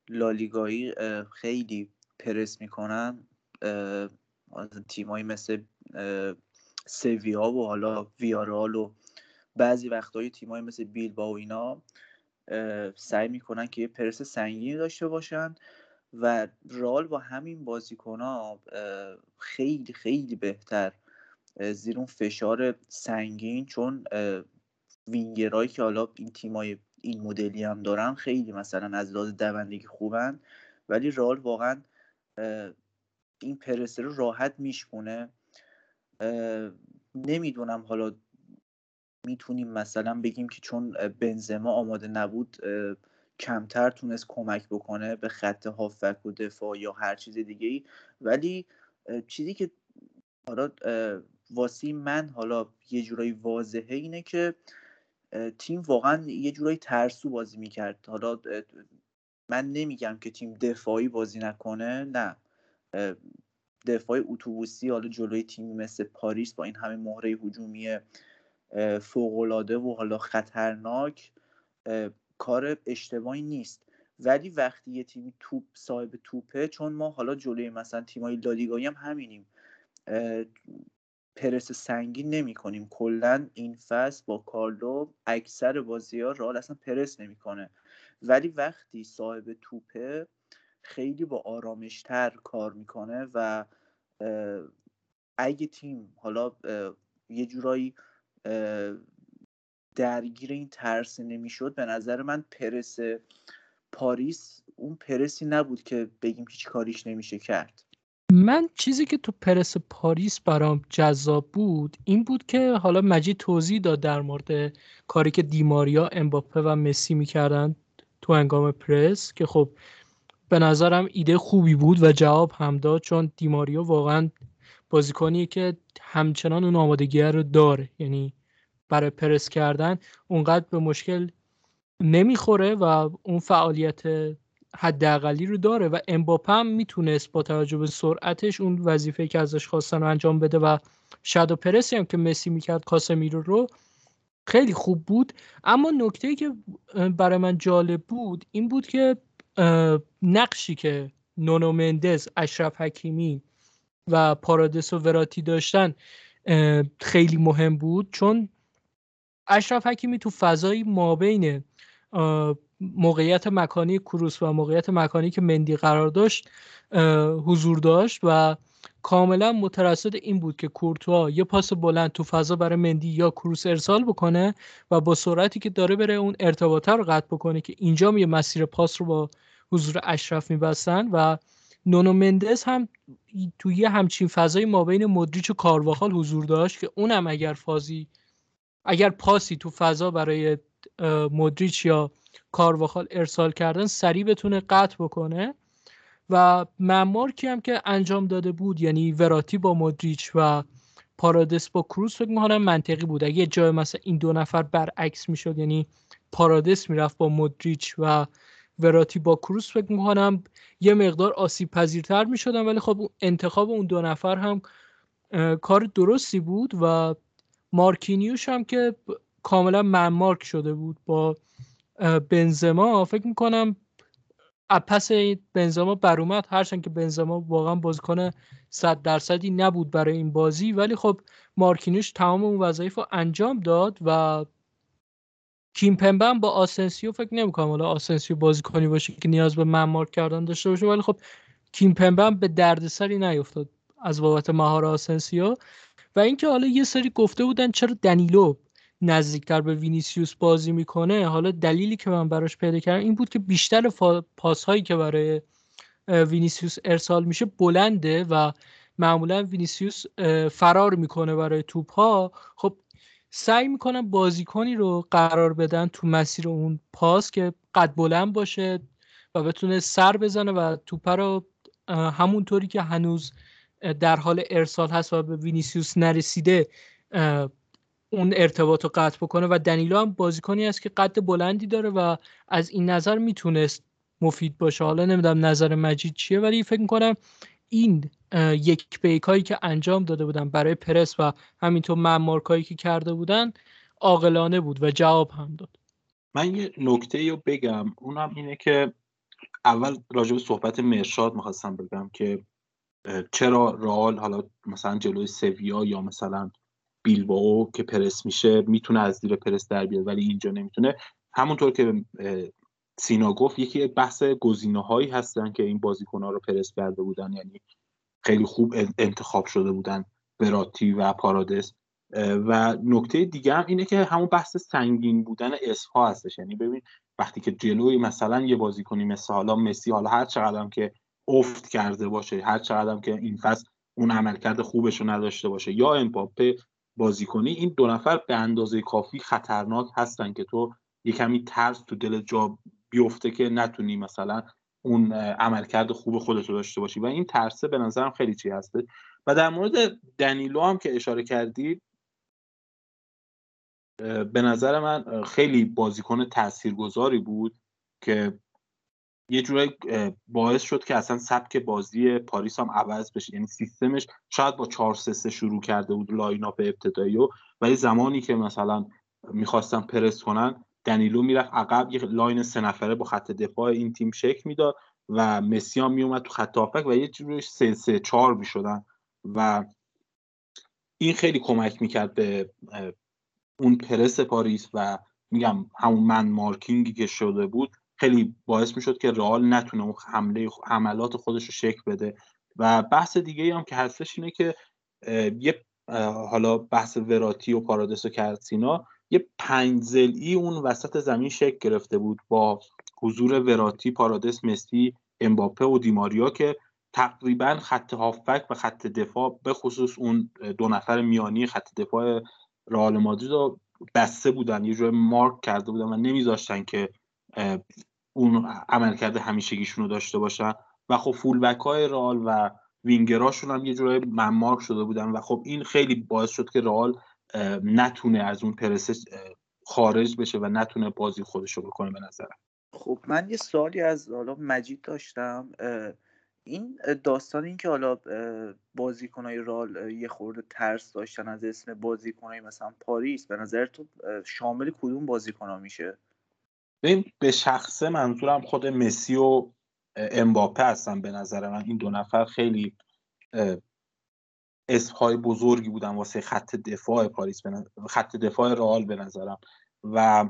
لالیگایی خیلی پرس می‌کنن تیمایی مثل سویا و حالا ویارال و بعضی وقتهای تیمایی مثل بیلبا و اینا سعی می‌کنن که یه پرس سنگینی داشته باشن. و رال با همین بازیکن ها خیلی خیلی بهتر. زیر اون فشار سنگین چون وینگرهایی که حالا این تیمای این مدلی هم دارن خیلی مثلا از لحاظ دوندگی خوبن. ولی رال واقعا این پرسه رو راحت میشکونه. نمی‌دونم حالا می‌تونیم مثلا بگیم که چون بنزما آماده نبود کمتر تونست کمک بکنه به خط هافک و دفاع یا هر چیز دیگه ای ولی چیزی که حالا واسی من حالا یه جورایی واضحه اینه که تیم واقعا یه جورایی ترسو بازی می‌کرد. حالا من نمیگم که تیم دفاعی بازی نکنه نه. دفاع اتوبوسی حالا جلوی تیمی مثل پاریس با این همه مهره هجومی فوقالعاده و حالا خطرناک کار اشتباهی نیست. ولی وقتی یه تیمی توپ صاحب توپه چون ما حالا جلوی مثلا تیمای لالیگایی هم همینیم پرس سنگین نمی کنیم کلا این فصل با کارلو اکثر بازی ها رال اصلا پرس نمی‌کنه. ولی وقتی صاحب توپه خیلی با آرامشتر کار می‌کنه و اگه تیم حالا یه جورایی درگیر این ترس نمی‌شد. به نظر من پرس پاریس اون پرسی نبود که بگیم هیچ کاریش نمیشه کرد. من چیزی که تو پرس پاریس برام جذاب بود این بود که حالا مجید توضیح داد در مورد کاری که دیماریا امباپه و مسی می‌کردن تو انگام پرس که خب به نظرم ایده خوبی بود و جواب هم داد چون دیماریا واقعا بازیکنیه که همچنان اون آمادگی رو داره. یعنی برای پرس کردن اونقدر به مشکل نمی‌خوره و اون فعالیت حداقلی رو داره و امباپه هم می‌تونست با توجه به سرعتش اون وظیفه که ازش خواستن رو انجام بده و شادو پرسی هم که مسی می‌کرد کاسمیرو رو خیلی خوب بود. اما نکته که برای من جالب بود این بود که نقشی که نونو مندز اشرف حکیمی و پارادس و وراتی داشتن خیلی مهم بود. چون اشرف حکیمی تو فضای مابین موقعیت مکانی کروس و موقعیت مکانی که مندی قرار داشت حضور داشت و کاملا مترصد این بود که کورتوا یه پاس بلند تو فضا برای مندی یا کروس ارسال بکنه و با سرعتی که داره بره اون ارتباطه رو قطع بکنه که اینجا یه مسیر پاس رو با حضور اشرف میبستن و نونو مندز هم توی یه همچین فضای مابین مدریچ و کارواخال حضور داشت که اونم اگر فازی اگر پاسی تو فضا برای مدریچ یا کارواخال ارسال کردن سریع بتونه قطع بکنه و معمارکی هم که انجام داده بود یعنی وراتی با مدریچ و پارادس با کروس فکر می‌کنم منطقی بود. اگه جای مثلا این دو نفر برعکس می‌شد یعنی پارادس می‌رفت با مدریچ و وراتی با کروس فکر می‌کنم یه مقدار آسیب پذیرتر می‌شدن. ولی خب انتخاب اون دو نفر هم کار درستی بود و مارکینیوش هم که کاملا man mark شده بود با بنزما. فکر می‌کنم پس بنزما بر اومد. هرچند که بنزما واقعا بازیکن صد درصدی نبود برای این بازی. ولی خب مارکینوش تمام اون وظایف رو انجام داد و کیمپمبه با آسنسیو فکر نمی‌کنم. حالا آسنسیو بازیکنی باشه که نیاز به مارک کردن داشته باشه. ولی خب کیمپمبه به دردسری نیفتاد از بابت مهار آسنسیو. و اینکه حالا یه سری گفته بودن چرا دنیلو نزدیکتر به وینیسیوس بازی می‌کنه حالا دلیلی که من براش پیدا کردم این بود که بیشتر هایی که برای وینیسیوس ارسال میشه بلنده و معمولا وینیسیوس فرار می‌کنه برای توپ ها خب سعی می‌کنن بازیکنی رو قرار بدن تو مسیر اون پاس که قد بلند باشه و بتونه سر بزنه و توپ رو همونطوری که هنوز در حال ارسال هست و به وینیسیوس نرسیده اون ارتباط رو قطع بکنه و دنیلو هم بازیکنی است که قد بلندی داره و از این نظر می‌تونست مفید باشه. حالا نمی‌دونم نظر مجید چیه ولی فکر می‌کنم این یک بیکایی که انجام داده بودن برای پرس و همینطور ممارکایی که کرده بودن عاقلانه بود و جواب هم داد. من یه نکته رو بگم. اونم اینه که اول راجع به صحبت مرشاد می‌خواستم بگم که چرا رئال حالا مثلا جلوی سویا یا مثلا بیلباو که پرس میشه می‌تونه از زیر پرس در بیاد ولی اینجا نمی‌تونه؟ همونطور که سینا گفت یکی بحث گزینه هایی هستن که این بازیکن ها رو پرس کرده بودن یعنی خیلی خوب انتخاب شده بودن براتی و پارادس. و نکته دیگه هم اینه که همون بحث سنگین بودن اسها هستش. یعنی ببین وقتی که جلوی مثلا یه بازیکنی مثل حالا مسی حالا هر چقدر که افت کرده باشه. هر چقدر که این فصل اون عملکرد خوبش رو نداشته باشه. یا امپاپه بازی کنی این دو نفر به اندازه کافی خطرناک هستن که تو یه کمی ترس تو دل جا بیفته که نتونی مثلا اون عملکرد خوب خودت رو داشته باشی. و این ترسه به نظرم خیلی چی هسته. و در مورد دنیلو هم که اشاره کردی به نظر من خیلی بازیکن تاثیرگذاری بود که یه جورایی باعث شد که اصلا سبک بازی پاریس هم عوض بشه. یعنی سیستمش شاید با 4 3 شروع کرده بود lineup ابتدایی و ولی زمانی که مثلا می‌خواستن پرس کنن دنیلو می‌رفت عقب یه line سه نفره با خط دفاع این تیم شکل می‌داد و مسی هم میومد تو خط هافک و یه جوری 3 3 4 می‌شدن و این خیلی کمک می‌کرد به اون پرس پاریس و میگم همون من مارکینگی که شده بود خیلی باعث می‌شد که رئال نتونه اون حمله حملات خودش رو شکل بده. و بحث دیگه هم که هستش اینه که یه حالا بحث وراتی و پارادس و کرسینا یه پنج اون وسط زمین شکل گرفته بود با حضور وراتی پارادس مسی امباپه و دیماریا که تقریبا خط هافک و خط دفاع به خصوص اون دو نفر میانی خط دفاع رئال مادرید رو بسته بودن. یه جور مارک کرده بودن و نمیذاشتن که اون عملکرد همیشگیشون رو داشته باشن. و خب فول های رئال و وینگراشون هم یه جورایی ممارک شده بودن و خب این خیلی باعث شد که رئال نتونه از اون پرسه خارج بشه و نتونه بازی خودش رو بکنه به نظرم. خب من یه سوالی از حالا مجید داشتم. این داستان این که حالا بازیکنهای رال یه خورده ترس داشتن از اسم بازیکنهای مثلا پاریس به نظر تو شامل کدوم بازیکنها میشه؟ ببین به شخصه منظورم خود مسی و امباپه هستن به نظر من. این دو نفر خیلی اسمهای بزرگی بودن واسه خط دفاع پاریس خط دفاع رئال به نظرم. و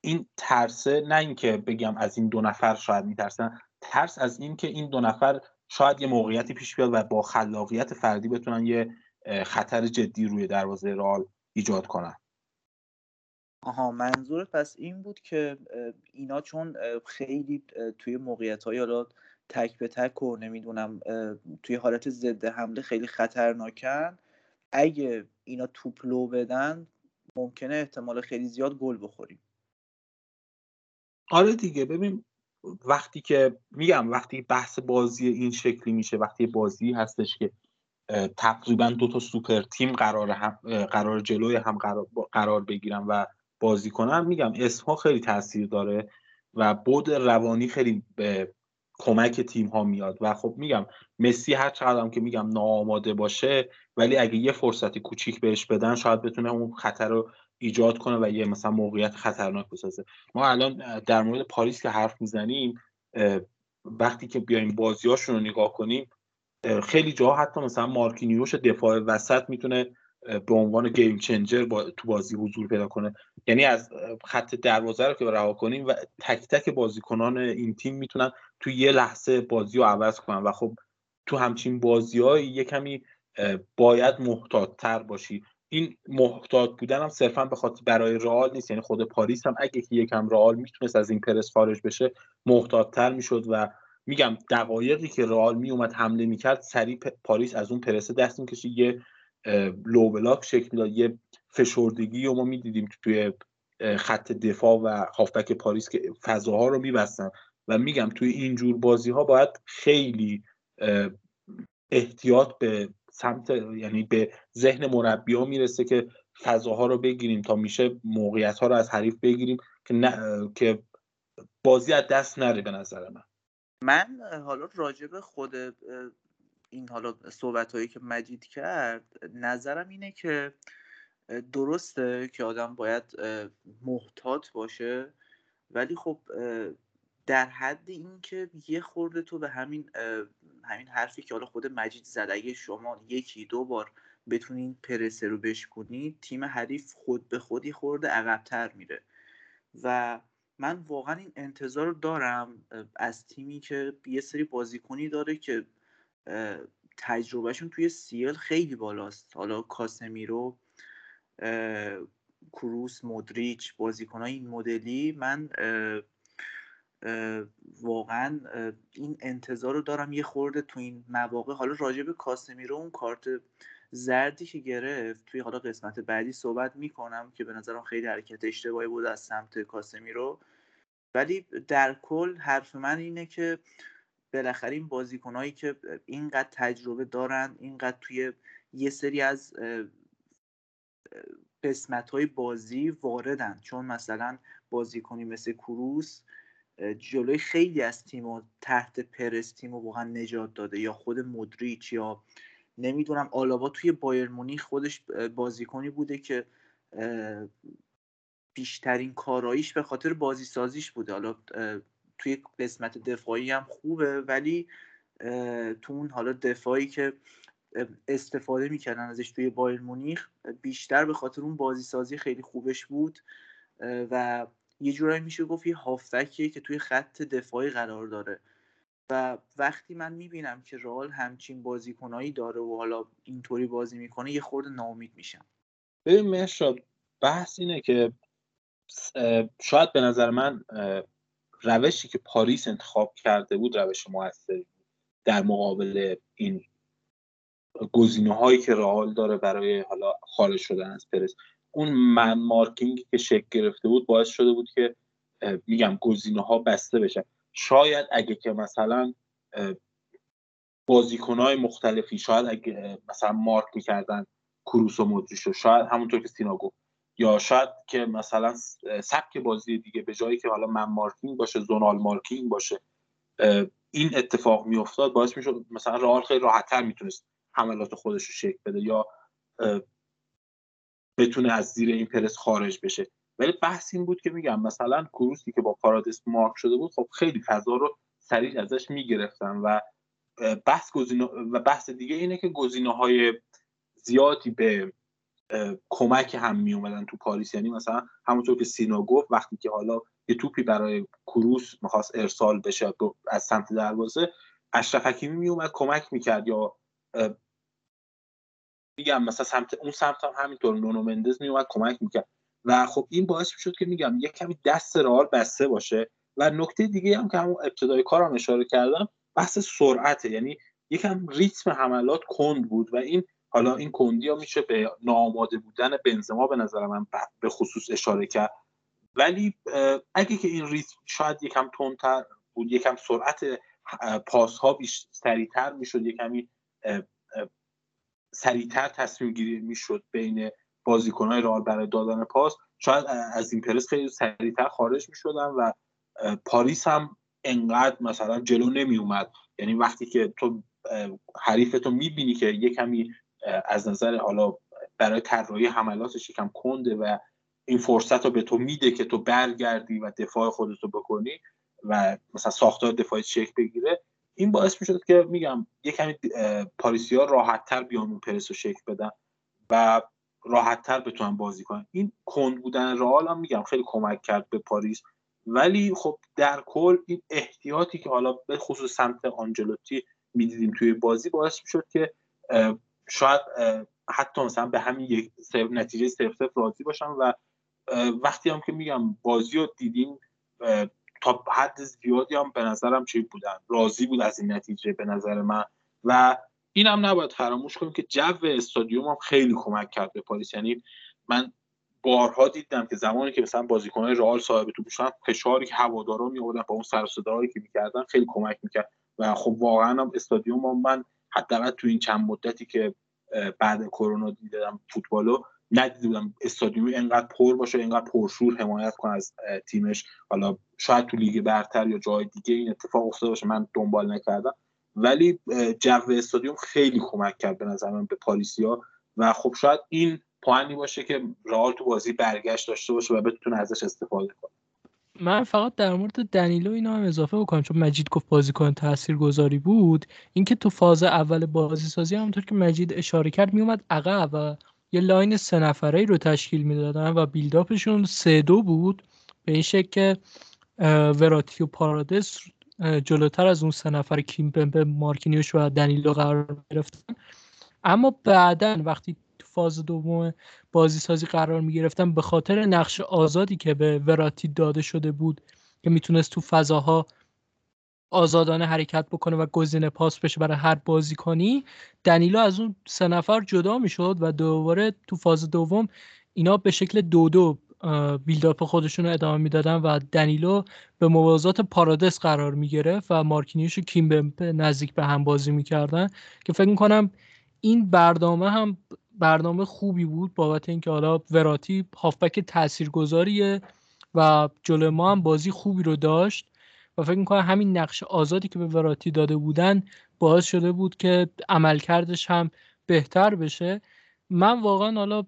این ترسه نه اینکه بگم از این دو نفر شاید میترسن ترس از این که این دو نفر شاید یه موقعیتی پیش بیاد و با خلاقیت فردی بتونن یه خطر جدی روی دروازه رئال ایجاد کنن. آها منظورت پس این بود که اینا چون خیلی توی موقعیت های حالا تک به تک و نمی‌دونم توی حالت ضد حمله خیلی خطرناکن اگه اینا توپ لو بدن ممکنه احتمال خیلی زیاد گل بخوریم. آره دیگه ببین وقتی که میگم وقتی بحث بازی این شکلی میشه وقتی بازی هستش که تقریبا دو تا سوپر تیم قرار هم قرار جلوی هم قرار, قرار بگیرن و بازی کنن میگم اسم ها خیلی تاثیر داره و بود روانی خیلی به کمک تیم ها میاد. و خب میگم مسی هر چقدر هم که میگم ناآماده باشه ولی اگه یه فرصتی کوچیک بهش بدن شاید بتونه اون خطر رو ایجاد کنه و یه مثلا موقعیت خطرناک بسازه. ما الان در مورد پاریس که حرف می‌زنیم وقتی که بیایم بازیاشون رو نگاه کنیم خیلی جا حتی مثلا مارکینیوش دفاع وسط می‌تونه به عنوان گیم چنجر با تو بازی حضور پیدا کنه. یعنی از خط دروازه رو که رها کنیم و تک تک بازیکنان این تیم می‌تونن تو یه لحظه بازی رو عوض کنن. و خب تو همچین بازی های یه کمی باید محتاط تر باشی. این محتاط بودن هم صرفا به خاطر برای رئال نیست. یعنی خود پاریس هم اگه که یکم رئال می‌تونست از این پرس خارج بشه محتاط تر می‌شد. و میگم دقایقی که رئال میومد حمله می‌کرد سریع پاریس از اون پرسه دست می‌کشید. یه لو بلاک شکل می‌داد. یه فشردگی و ما می‌دیدیم توی خط دفاع و هافبک پاریس که فضاها رو میبستن. و میگم توی اینجور بازی ها باید خیلی احتیاط به سمت یعنی به ذهن مربی ها می‌رسه که فضاها رو بگیریم تا میشه موقعیت ها رو از حریف بگیریم که نه که بازی از دست نره به نظر من. من حالا راجب خود این حالا صحبت هایی که مجید کرد نظرم اینه که درسته که آدم باید محتاط باشه ولی خب در حد اینکه یه خورده تو به همین همین حرفی که حالا خود مجید زد اگه شما یکی دو بار بتونین پرسه رو بشکنید تیم حریف خود به خودی خورده عقبتر میره. و من واقعا این انتظار رو دارم از تیمی که یه سری بازیکنی داره که تجربهشون توی سیل خیلی بالاست. حالا کاسمیرو کروس مودریچ بازیکنهای این مدلی من واقعا این انتظار رو دارم یه خورده تو این مواقع. حالا راجع به کاسمیرو اون کارت زردی که گرفت توی حالا قسمت بعدی صحبت می‌کنم که به نظرم خیلی حرکت اشتباهی بود از سمت کاسمیرو. ولی در کل حرف من اینه که بالاخره این بازیکنهایی که اینقدر تجربه دارن اینقدر توی یه سری از قسمت های بازی واردن. چون مثلا بازیکنی مثل کروس جلوی خیلی از تیم تحت پرس تیم واقعا نجات داده. یا خود مدریچ یا نمی‌دونم آلابا توی بایر مونیخ خودش بازیکنی بوده که بیشترین کاراییش به خاطر بازی سازیش بوده. حالا توی قسمت دفاعی هم خوبه ولی تو اون حالا دفاعی که استفاده می‌کردن ازش توی بایر مونیخ بیشتر به خاطر اون بازی سازی خیلی خوبش بود و یه جورایی میشه گفت یه هافتکیه که توی خط دفاعی قرار داره. و وقتی من می‌بینم که رال همچین بازیکنایی داره و حالا اینطوری بازی می‌کنه یه خورده ناامید میشم. ببین مهشاد بحث اینه که شاید به نظر من روشی که پاریس انتخاب کرده بود روش موثری در مقابل این گزینه هایی که رئال داره برای حالا خارج شدن از پرس. اون من مارکینگ که شکل گرفته بود باعث شده بود که میگم گزینه ها بسته بشن شاید اگه که مثلا بازیکن های مختلفی شاید اگه مثلا مارک می‌کردن کروس و مدریشو شاید همونطور که سینا گفت یا شاید که مثلا سبک بازی دیگه به جایی که حالا من مارکینگ باشه زونال مارکینگ باشه این اتفاق میافتاد باعث می‌شد مثلا رئال خیلی راحتتر می‌تونست حملات خودش رو شکل بده یا بتونه از زیر این پرس خارج بشه. ولی بحث این بود که میگم مثلا کروسی که با پارادیس مارک شده بود خب خیلی فضا رو سریع ازش می‌گرفتن و بحث گزینه و بحث دیگه اینه که گزینه های زیادی به کمک هم می اومدن تو پاریس. یعنی مثلا همونطور که سینا گفت وقتی که حالا یه توپی برای کروس می‌خواست ارسال بشه از سمت دروازه اشرف حکیمی می اومد کمک می‌کرد یا میگم مثلا سمت اون سمت هم همینطور نونو مندز می اومد کمک می‌کرد. و خب این باعث می‌شد که میگم یه کمی دست رئال بسته باشه. و نکته دیگه هم که همون ابتدای کارم اشاره کردم بحث سرعته. یعنی یکم ریتم حملات کند بود و این حالا این کندی ها میشه به ناآماده بودن بنزما به نظر من به خصوص اشاره کرد. ولی اگه که این ریتم شاید یکم تندتر بود یکم سرعت پاس ها سریعتر می‌شد یکمی سریعتر تصمیم گیری می‌شد بین بازیکنهای رئال برای دادن پاس. شاید از این پرس خیلی سریعتر خارج می‌شدن و پاریس هم انقدر مثلا جلو نمی اومد یعنی وقتی که تو حریفتو می‌بینی که یه کمی از نظر حالا برای طراحی حملاتش یکم کنده و این فرصت رو به تو میده که تو برگردی و دفاع خودتو بکنی و مثلا ساختار دفاعی چک بگیره این باعث می‌شد که میگم یه کمی پاریسی ها راحت تر بیان اون پرس رو شکل بدن و راحت تر بتونن بازی کنن. این کند بودن رئال هم میگم خیلی کمک کرد به پاریس. ولی خب در کل این احتیاطی که حالا به خصوص سمت آنجلوتی می‌دیدیم توی بازی باعث می‌شد که شاید حتی مثلا به همین یک نتیجه صرف صرف راضی باشم و وقتی هم که میگم بازی رو دیدیم تا حد زیادی هم به نظرم چی بودن؟ راضی بود از این نتیجه به نظر من و این هم نباید فراموش کنیم که جو استادیوم هم خیلی کمک کرد به پاریس. یعنی من بارها دیدم که زمانی که مثلا بازیکنهای رئال صاحب تو بودن فشاری که هوادارا می آوردن با اون سر که می‌کردن خیلی کمک می‌کرد و خب واقعا هم استادیوم هم من حداقل تو این چند مدتی که بعد کرونا دیدم فوتبالو ندیده بودم استادیوم اینقدر پر باشه اینقدر پرشور حمایت کنه از تیمش. حالا شاید تو لیگ برتر یا جای دیگه این اتفاق افتاده باشه من دنبال نکردم. ولی جو استادیوم خیلی کمک کرد به نظر من به پالیسیا و خب شاید این پوانی باشه که رئال تو بازی برگشت داشته باشه و بتونه ازش استفاده کنه. من فقط در مورد دنیلو اینا هم اضافه بکنم چون مجید گفت بازیکن تاثیرگذاری بود. اینکه تو فاز اول بازی سازی همونطور که مجید اشاره کرد میومد عقب و یه لاین سه نفره رو تشکیل می‌دادن و بیلداپشون سه دو بود. به این شکل که وراتی و پارادس جلوتر از اون سه نفر کیمپمپه مارکینیوش و دنیلو قرار گرفتن. اما بعدا وقتی تو فاز دوم بازی سازی قرار می گرفتن به خاطر نقش آزادی که به وراتی داده شده بود که می‌تونست تو فضاها آزادانه حرکت بکنه و گزینه پاس بشه برای هر بازی کنی دنیلو از اون سه نفر جدا می‌شد و دوباره تو فاز دوم اینا به شکل دو دو بیلداپ خودشون رو ادامه می‌دادن و دنیلو به موازات پارادس قرار می‌گرفت و مارکینیوش و کیم نزدیک به هم بازی می‌کردن که فکر می‌کنم این برنامه هم برنامه خوبی بود بابت اینکه حالا وراتی هافبک تاثیرگذاریه و جلو ما هم بازی خوبی رو داشت و فکر می‌کنم همین نقش آزادی که به وراتی داده بودن باعث شده بود که عملکردش هم بهتر بشه. من واقعا حالا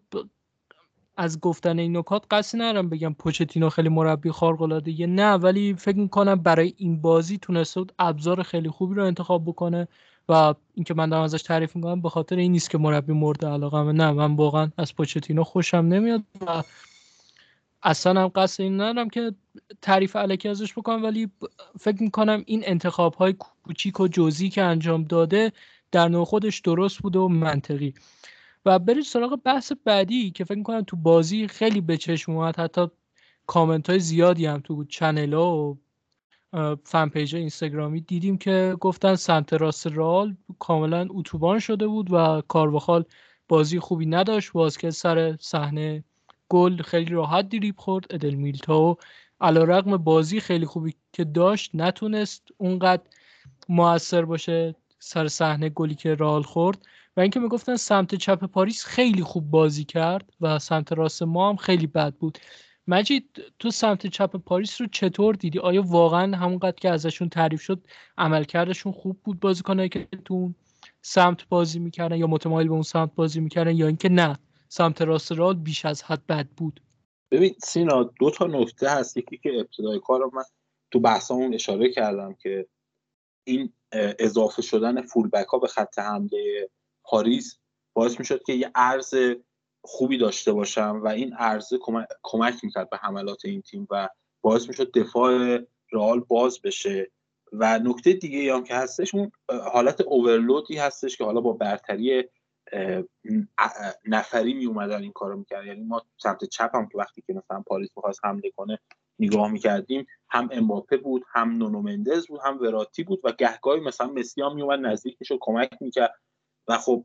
از گفتن این نکات قصدی ندارم بگم پوچتینو خیلی مربی خارق العاده نه ولی فکر می‌کنم برای این بازی تونسته بود ابزار خیلی خوبی رو انتخاب بکنه. و اینکه من دارم ازش تعریف می‌کنم به خاطر این نیست که مربی مورد علاقه نه من واقعا از پوچتینو خوشم نمیاد و اصلا هم قصد این ندارم که تعریف علکی ازش بکنم ولی فکر می‌کنم این انتخاب های کوچیک و جزئی که انجام داده در نوع خودش درست بوده و منطقی. و برید سراغ بحث بعدی که فکر می‌کنم تو بازی خیلی به چشم اومد. حتی کامنت های زیادی هم تو channel ها و fan page اینستاگرامی دیدیم که گفتن سمت راست رئال کاملا اتوبان شده بود و کارواخال بازی خوبی نداشت. که سر صحنه گل خیلی راحت دریبل خورد. ادر میلیتائو علی رغم بازی خیلی خوبی که داشت نتونست اونقدر موثر باشه سر صحنه گلی که رال خورد. و اینکه می‌گفتن سمت چپ پاریس خیلی خوب بازی کرد و سمت راست ما هم خیلی بد بود. مجید تو سمت چپ پاریس رو چطور دیدی؟ آیا واقعا همونقدر که ازشون تعریف شد عملکردشون خوب بود بازیکنایی که تو سمت بازی می‌کردن یا متمایل به اون سمت بازی می‌کردن یا اینکه نه سمت راست رال بیش از حد بد بود؟ ببین سینا دو تا نکته هست. یکی که ابتدای کار من تو بحثمون اشاره کردم که این اضافه شدن فولبک ها به خط حمله پاریس باعث می‌شد که یه عرض خوبی داشته باشم و این عرضه کمک می‌کرد به حملات این تیم و باعث می‌شد دفاع رئال باز بشه. و نکته دیگه هم که هستش اون حالت اوورلودی هستش که حالا با برتری نفری می اومدن این کارو می‌کرد یعنی ما سمت چپ هم که وقتی که مثلا پاریس می‌خواست حمله کنه نگاه می‌کردیم هم امباپه بود هم نونو مندز بود هم وراتی بود و گهگاهی مثلا مسی هم میومد نزدیک می‌شد کمک می‌کرد. و خب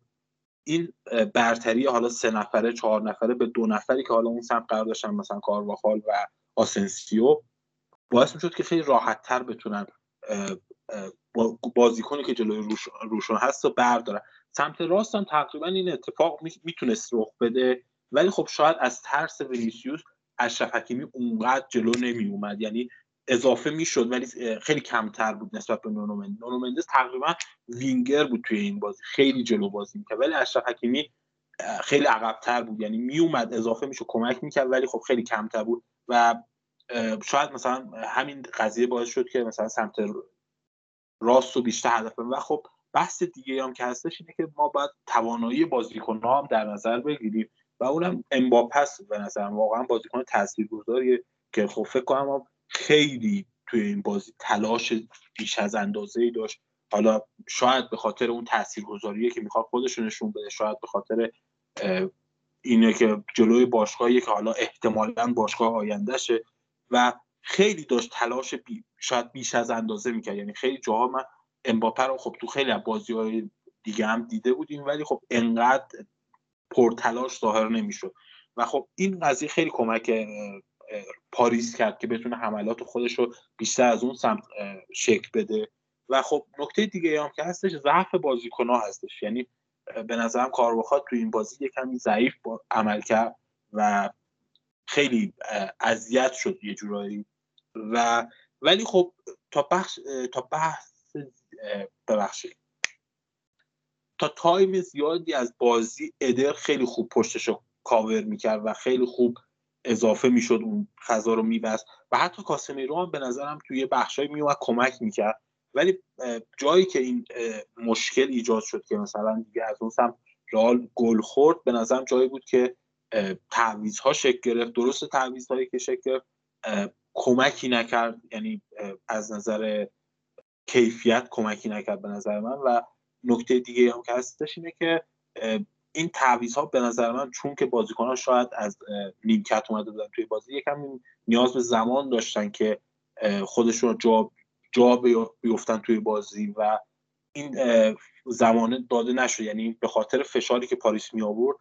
این برتری حالا سه نفره چهار نفره به دو نفری که حالا اون سمت قرار داشتن مثلا کارواخال و آسنسیو باعث می‌شد که خیلی راحت تر بتونن بازیکنی که جلوی روشون هست و بردارن. سمت راست هم تقریبا این اتفاق می‌تونست رخ بده ولی خب شاید از ترس وینیسیوس اشرف حکیمی اونقدر جلو نمی اومد یعنی اضافه می‌شد ولی خیلی کمتر بود نسبت به نونو مندز نونو مندز تقریبا وینگر بود توی این بازی خیلی جلو بازی می‌کرد. ولی اشرف حکیمی خیلی عقبتر بود. یعنی میومد اضافه می‌شد کمک می‌کرد ولی خب خیلی کمتر بود. و شاید مثلا همین قضیه باعث شد که مثلا سمت راست و بیشتر هدف و خب بحث دیگه هم که هستش اینه که ما باید توانایی بازیکن هم در نظر بگیریم. و اونم امباپس به نظرم واقعا بازیکن تاثیرگذاریه که خب فکر کنم خیلی توی این بازی تلاش بیش از اندازه ای داشت. حالا شاید به خاطر اون تاثیرگذاریه که می‌خواد خودش نشون بده شاید به خاطر اینه که جلوی باشگاهی که حالا احتمالا باشگاه آیندهشه و خیلی داشت تلاش بی شاید بیش از اندازه می‌کرد. یعنی خیلی جاها من امباپه رو خب تو خیلی از بازی های دیگه هم دیده بودیم ولی خب انقدر پرتلاش ظاهر نمی‌شد. و خب این قضیه خیلی کمک پاریس کرد که بتونه حملات خودش رو بیشتر از اون سمت شکل بده. و خب نکته دیگه هم که هستش ضعف بازیکن ها هستش. یعنی به نظرم کارواخات تو این بازی یه کمی ضعیف عمل کرد و خیلی اذیت شد یه جورایی. و ولی خب تا بخش تا بحث ببخشید. تا time زیادی از بازی ادر خیلی خوب پشتش رو کاور می‌کرد و خیلی خوب اضافه می‌شد اون فضا رو میبست. و حتی کاسمیرو هم به نظرم توی بخشای میومد کمک می‌کرد. ولی جایی که این مشکل ایجاد شد که مثلا دیگه از اون سمت رئال گل خورد به نظرم جایی بود که تعویض ها شکل گرفت. درست تعویض هایی که شکل گرفت کمکی نکرد. یعنی از نظر کیفیت کمکی نکرد به نظر من. و نکته دیگه هم که هستش اینه که این تعویض ها به نظر من چون که بازیکن ها شاید از نیمکت اومده بودن توی بازی یکم نیاز به زمان داشتن که خودشون جا جا بیفتن توی بازی و این زمانه داده نشد. یعنی به خاطر فشاری که پاریس می آورد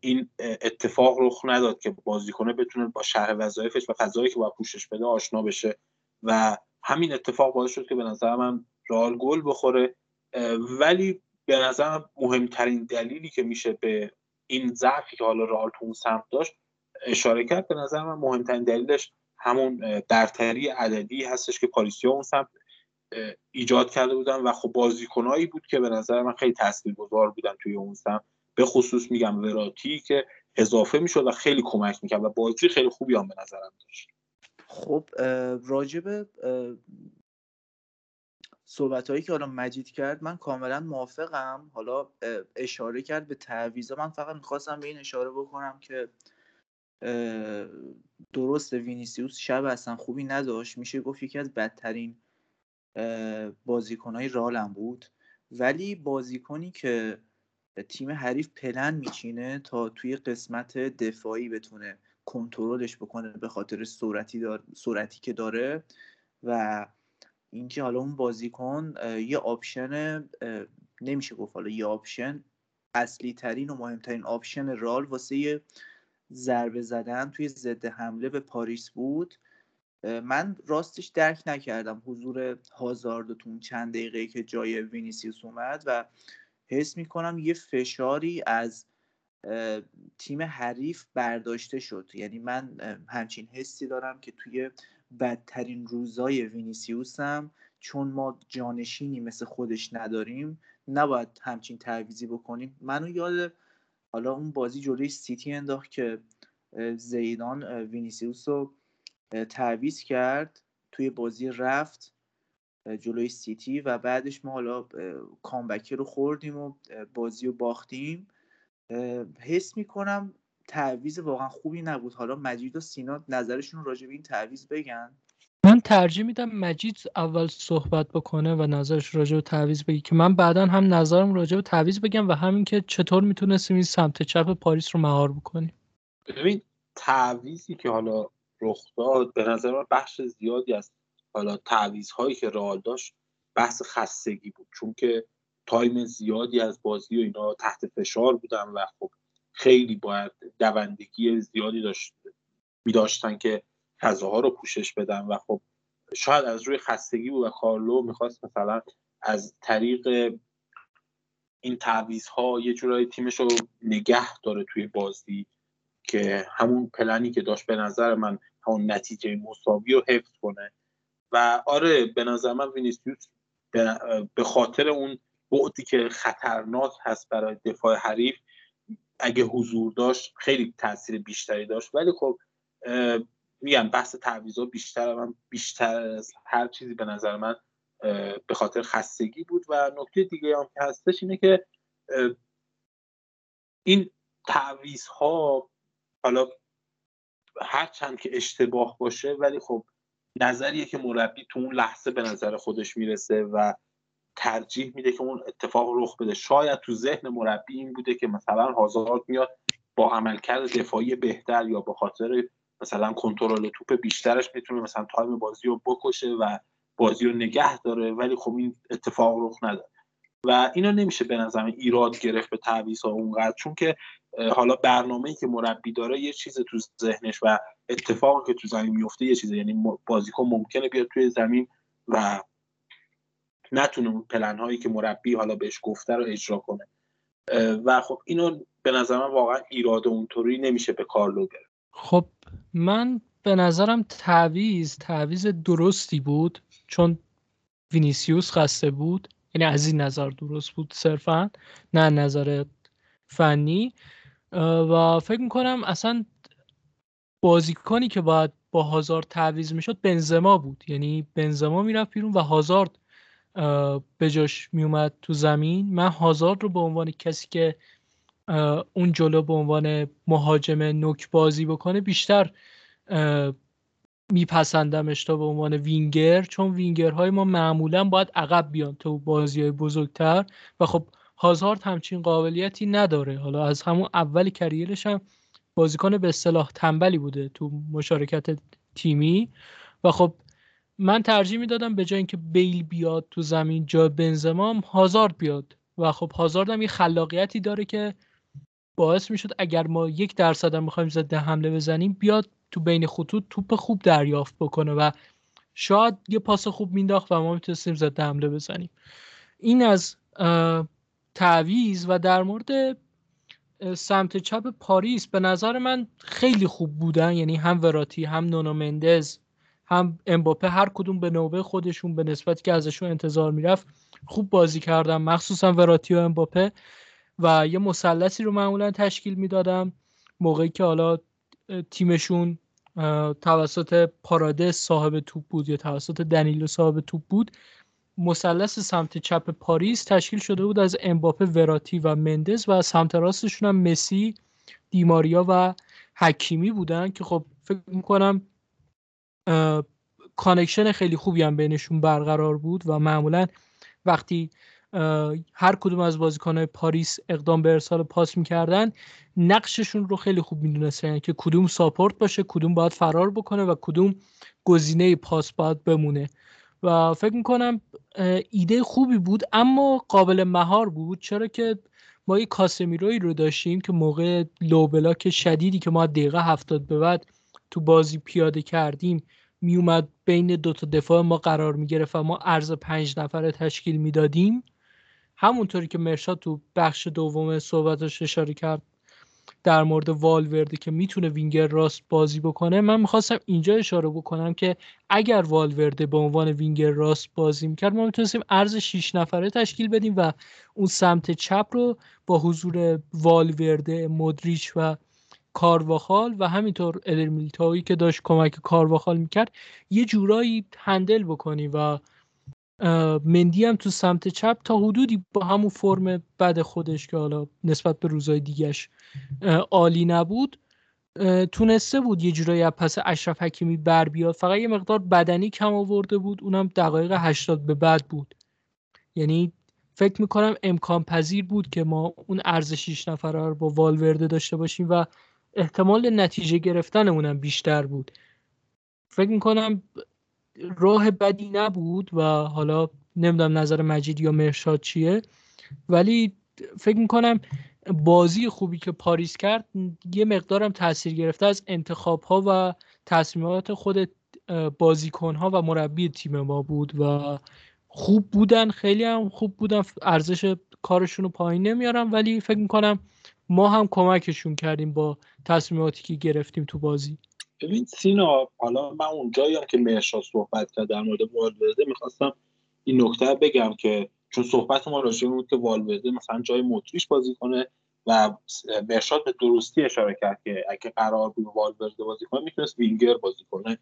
این اتفاق رخ نداد که بازیکنه بتونه با شهر وظایفش و فضایی که باید پوشش بده آشنا بشه و همین اتفاق باعث شد که به نظر من رال گل بخوره. ولی به نظرم مهمترین دلیلی که میشه به این ضعفی که حالا رئال تو سمت داشت اشاره کرد به نظر من مهمترین دلیلش همون برتری عددی هستش که پاریسیا اون سمت ایجاد کرده بودن و خب بازیکنایی بود که به نظر من خیلی تاثیرگذار بودن توی اون سمت. به خصوص میگم وراتی که اضافه می‌شد و خیلی کمک می‌کرد و بازی خیلی خوبی هم به نظرم داشت. خب راجب صحبت هایی که حالا مجید کرد من کاملا موافقم. حالا اشاره کرد به تعویضا من فقط می‌خواستم به این اشاره بکنم که درست وینیسیوس شب اصلا خوبی نداشت. میشه گفت یکی از بدترین بازیکنهای رئالم بود. ولی بازیکنی که تیم حریف پلن میچینه تا توی قسمت دفاعی بتونه کنترلش بکنه به خاطر سرعتی, دار... سرعتی که داره و اینکه حالا اون بازیکن یه option نمیشه گفت حالا یه option اصلی ترین و مهمترین option رئال واسه ضربه زدن توی ضد حمله به پاریس بود. من راستش درک نکردم حضور هازارد تو اون چند دقیقه که جای وینیسیوس اومد و حس می‌کنم یه فشاری از تیم حریف برداشته شد. یعنی من همچین حسی دارم که توی بدترین روزای وینیسیوسم چون ما جانشینی مثل خودش نداریم نباید همچین تعویضی بکنیم. منو یاد حالا اون بازی جلوی سیتی انداخت که زیدان وینیسیوس رو تعویض کرد توی بازی رفت جلوی سیتی و بعدش ما حالا comeback ی رو خوردیم و بازی رو باختیم. حس می‌کنم تعویض واقعا خوبی نبود. حالا مجید و سینا نظرشون راجع به این تعویض بگن؟ من ترجیح میدم مجید اول صحبت بکنه و نظرش راجع به تعویض بگی که من بعدا هم نظرم راجع به تعویض بگم و همین که چطور می‌تونستیم این سمت چپ پاریس رو مهار بکنیم. ببین تعویزی که حالا رخ داد به نظر من بخش زیادی از حالا تعویض هایی که رئال داشت بحث خستگی بود. چون که تایم زیادی از بازی و اینا تحت فشار بودن و خب خیلی باید دوندگی زیادی داشت می داشتن که فضاها رو پوشش بدن و خب شاید از روی خستگی بود و کارلو می‌خواست مثلا از طریق این تعویض ها یه جورایی تیمش رو نگه داره توی بازی که همون پلنی که داشت به نظر من همون نتیجه مساوی رو حفظ کنه. و آره به نظر من وینیسیوس به خاطر اون بعدی که خطرناک هست برای دفاع حریف اگه حضور داشت خیلی تاثیر بیشتری داشت. ولی خب میگم بحث تعویضا بیشتر من بیشتر از هر چیزی به نظر من به خاطر خستگی بود. و نکته دیگه هم که هستش اینه که این تعویض ها حالا هر چند که اشتباه باشه ولی خب نظریه که مربی تو اون لحظه به نظر خودش می‌رسه و ترجیح میده که اون اتفاق رخ بده. شاید تو ذهن مربی این بوده که مثلا هازارد میاد با عملکرد دفاعی بهتر یا به خاطر مثلا کنترل توپ بیشترش می‌تونه مثلا تایم بازی رو بکشه و بازی رو نگه داره ولی خب این اتفاق رخ نداره. و اینا نمیشه به نظر ایراد گرفت به تعویض ها اونقدر. چون که حالا برنامه‌ای که مربی داره یه چیز تو ذهنش و اتفاقی که تو زمین میفته یه چیزه. یعنی بازیکن ممکنه بیاد توی زمین و نتونه اون پلن هایی که مربی حالا بهش گفته رو اجرا کنه. و خب اینو به نظر من واقعا ایراد اونطوری نمیشه به کارلو گرفت. خب من به نظرم تعویز تعویز درستی بود چون وینیسیوس خسته بود. یعنی از این نظر درست بود صرفا نه نظر فنی. و فکر می‌کنم اصلا بازیکنی که باید با هازارد تعویز می‌شد بنزما بود. یعنی بنزما می‌رفت بیرون و هازارد به جاش میومد تو زمین. من هازارد رو به عنوان کسی که اون جلو به عنوان مهاجم نوک بازی بکنه بیشتر میپسندمش تا به عنوان وینگر. چون وینگرهای ما معمولا باید عقب بیان تو بازی های بزرگتر. و خب هازارد همچین قابلیتی نداره. حالا از همون اول کریرش هم بازیکن به اصطلاح تنبلی بوده تو مشارکت تیمی. و خب من ترجیح می‌دادم به جای اینکه بیل بیاد تو زمین جا بنزما هازارد بیاد. و خب هازارد هم یه خلاقیتی داره که باعث می‌شد اگر ما یک درصد هم می‌خوایم زده حمله بزنیم بیاد تو بین خطوط توپ خوب دریافت بکنه و شاید یه پاس خوب مینداخت و ما می‌تونستیم زده حمله بزنیم. این از تعویز و در مورد سمت چپ پاریس به نظر من خیلی خوب بودن یعنی هم وراتی هم نونو مندز. هم امباپه هر کدوم به نوبه خودشون به نسبتی که ازشون انتظار می‌رفت خوب بازی کردن. مخصوصا وراتی و امباپه. و یه مثلثی رو معمولا تشکیل می‌دادم. موقعی که حالا تیمشون توسط پارادس صاحب توپ بود یا توسط دنیلو صاحب توپ بود مثلث سمت چپ پاریس تشکیل شده بود از امباپه وراتی و مندز و سمت راستشون هم مسی دیماریا و حکیمی بودن که خب فکر می‌کنم connection خیلی خوبی هم بینشون برقرار بود و معمولا وقتی هر کدوم از بازیکنهای پاریس اقدام به ارسال پاس می‌کردن نقششون رو خیلی خوب می‌دونستن یعنی که کدوم support باشه کدوم باید فرار بکنه و کدوم گزینه پاس باید بمونه. و فکر می‌کنم ایده خوبی بود اما قابل مهار بود. چرا که ما یه کاسمیروی رو داشتیم که موقع low block شدیدی که ما دقیقه هفتاد به بعد تو بازی پیاده کردیم میومد بین دو تا دفاع ما قرار می‌گرفت و ما ارز پنج نفره تشکیل می‌دادیم. همونطوری که مرشاد تو بخش دوم صحبتش اشاره کرد در مورد والورده که می‌تونه وینگر راست بازی بکنه من می‌خواستم اینجا اشاره بکنم که اگر والورده به عنوان وینگر راست بازی می‌کرد ما می‌تونستیم ارز 6 نفره تشکیل بدیم و اون سمت چپ رو با حضور والورده مدریچ و کارواخال و همینطور ادر که داشت کمک کارواخال می‌کرد یه جورایی هندل بکنی و مندی هم تو سمت چپ تا حدودی با همون فرم بد خودش که حالا نسبت به روزهای دیگهش عالی نبود تونسته بود یه جورایی از پس اشرف حکیمی بر بیاد. فقط یه مقدار بدنی کم آورده بود اونم دقایق 80 به بعد بود. یعنی فکر می‌کنم امکان پذیر بود که ما اون ارز 6 نفره رو با والورده داشته باشیم و احتمال نتیجه گرفتنمون بیشتر بود. فکر می‌کنم راه بدی نبود و حالا نمی‌دونم نظر مجید یا مرشاد چیه. ولی فکر می‌کنم بازی خوبی که پاریس کرد یه مقدارم تاثیر گرفته از انتخاب ها و تصمیمات خود بازیکن ها و مربی تیم ما بود و خوب بودن خیلی هم خوب بودن. ارزش کارشون رو پایین نمیارم ولی فکر می‌کنم ما هم کمکشون کردیم با تصمیماتی که گرفتیم تو بازی. ببین سینا حالا من اونجایی هم که مرشاد صحبت کرد در مورد والورده می‌خواستم این نکته بگم که چون صحبت ما راجع بود که والورده مثلا جای مدریش بازی کنه و مرشاد به درستی اشاره کرد که اگه قرار بود والورده بازی کنه می‌تونست وینگر بازی کنه.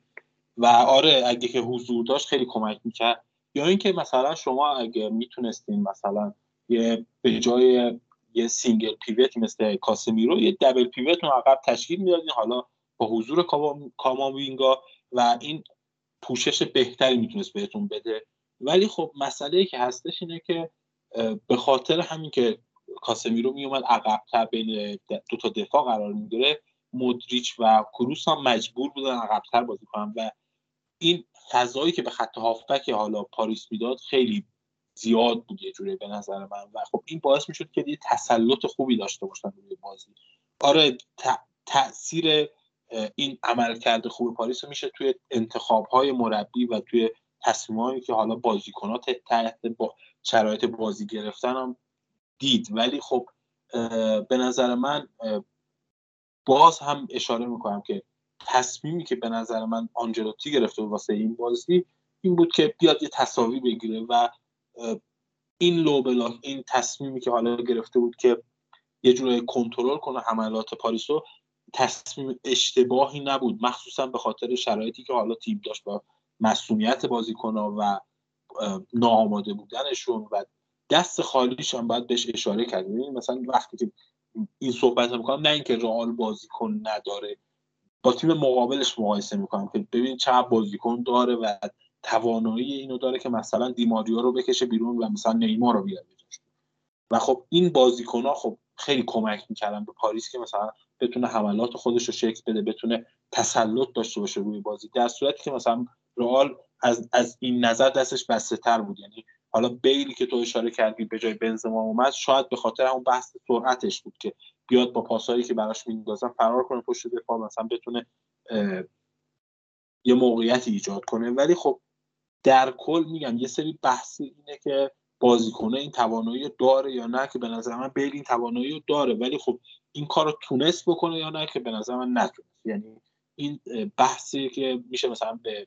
و آره اگه که حضور داشت خیلی کمک می‌کرد. یا اینکه مثلا شما اگه می‌تونستین مثلا یه به جای یه single pivot مثل کاسمیرو یه double pivot رو عقب تشکیل می‌دادین حالا با حضور کاماوینگا و این پوشش بهتری می‌تونست بهتون بده. ولی خب مسئله که هستش اینه که به خاطر همین که کاسمیرو میومد عقبتر بین دو تا دفاع قرار می‌گیره مدریچ و کروس هم مجبور بودن عقبتر بازی کنن. و این فضایی که به خط هافبک حالا پاریس می‌داد خیلی زیاد بود یه جوری به نظر من. و خب این باعث می‌شد که یه تسلط خوبی داشته باشن روی بازی. آره تاثیر این عمل کرده خوب پاریس میشه توی انتخاب های مربی و توی تصمیمایی که حالا بازیکنات تحت با شرایط بازی گرفتن هم دید. ولی خب به نظر من باز هم اشاره می‌کنم که تصمیمی که به نظر من آنجلوتی گرفته واسه این بازی این بود که بیاد یه تصاوی بگیره و این لو این تصمیمی که حالا گرفته بود که یه جوری کنترل کنه حملات پاریسو تصمیم اشتباهی نبود. مخصوصا به خاطر شرایطی که حالا تیم داشت با مسئولیت بازیکنها و ناآماده بودنشون و دست خالیش هم باید بهش اشاره کرد. مثلا وقتی که این صحبت رو می‌کنم نه اینکه رئال بازیکن نداره. با تیم مقابلش مقایسه می‌کنم که ببین چه بازیکن داره و توانایی اینو داره که مثلا دیماریو رو بکشه بیرون و مثلا نیمار رو بیاره و خب این بازیکن ها خب خیلی کمک می‌کردن به پاریس که مثلا بتونه حملات خودش رو شکل بده بتونه تسلط داشته باشه روی بازی. در صورتی که مثلا رئال از, از این نظر دستش بسته تر بود. یعنی حالا بیلی که تو اشاره کردی به جای بنزما اومد شاید به خاطر همون بحث سرعتش بود که بیاد با پاسایی که براش میندازن فرار کنه پشت دفاع مثلا بتونه یه موقعیتی ایجاد کنه. ولی خب در کل میگم یه سری بحثی اینه که بازیکنه این توانایی داره یا نه که به نظر من بیل این توانایی داره. ولی خب این کار رو تونست بکنه یا نه که به نظر من نتونست. یعنی این بحثی که میشه مثلا به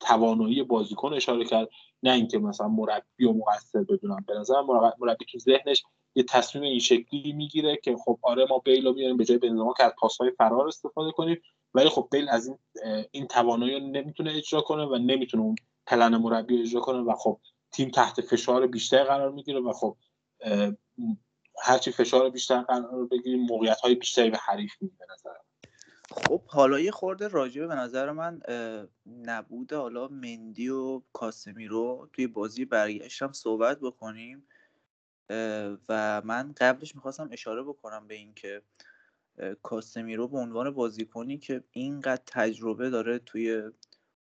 توانایی بازیکن اشاره کرد نه اینکه مثلا مربی و مقصر بدونم. به نظر مربی تو ذهنش یه تصمیم این شکلی می‌گیره که خب آره ما بیل رو میاریم به جای بنزما که از پاسهای فرار استفاده کنیم. ولی خب بیل از این این توانایی رو نمی‌تونه اجرا کنه و نمی‌تونه اون پلن مربی اجرا کنه و خب تیم تحت فشار بیشتر قرار می‌گیره و خب هرچی فشار بیشتر قرار بگیریم موقعیت های بیشتری به حریف میده به نظر خب حالا یه خورده راجبه به نظر من نبوده حالا مندی و کاسمی رو توی بازی برگشتم صحبت بکنیم و من قبلش می‌خواستم اشاره بکنم به اینکه کاسمیرو به عنوان بازیکنی که اینقدر تجربه داره توی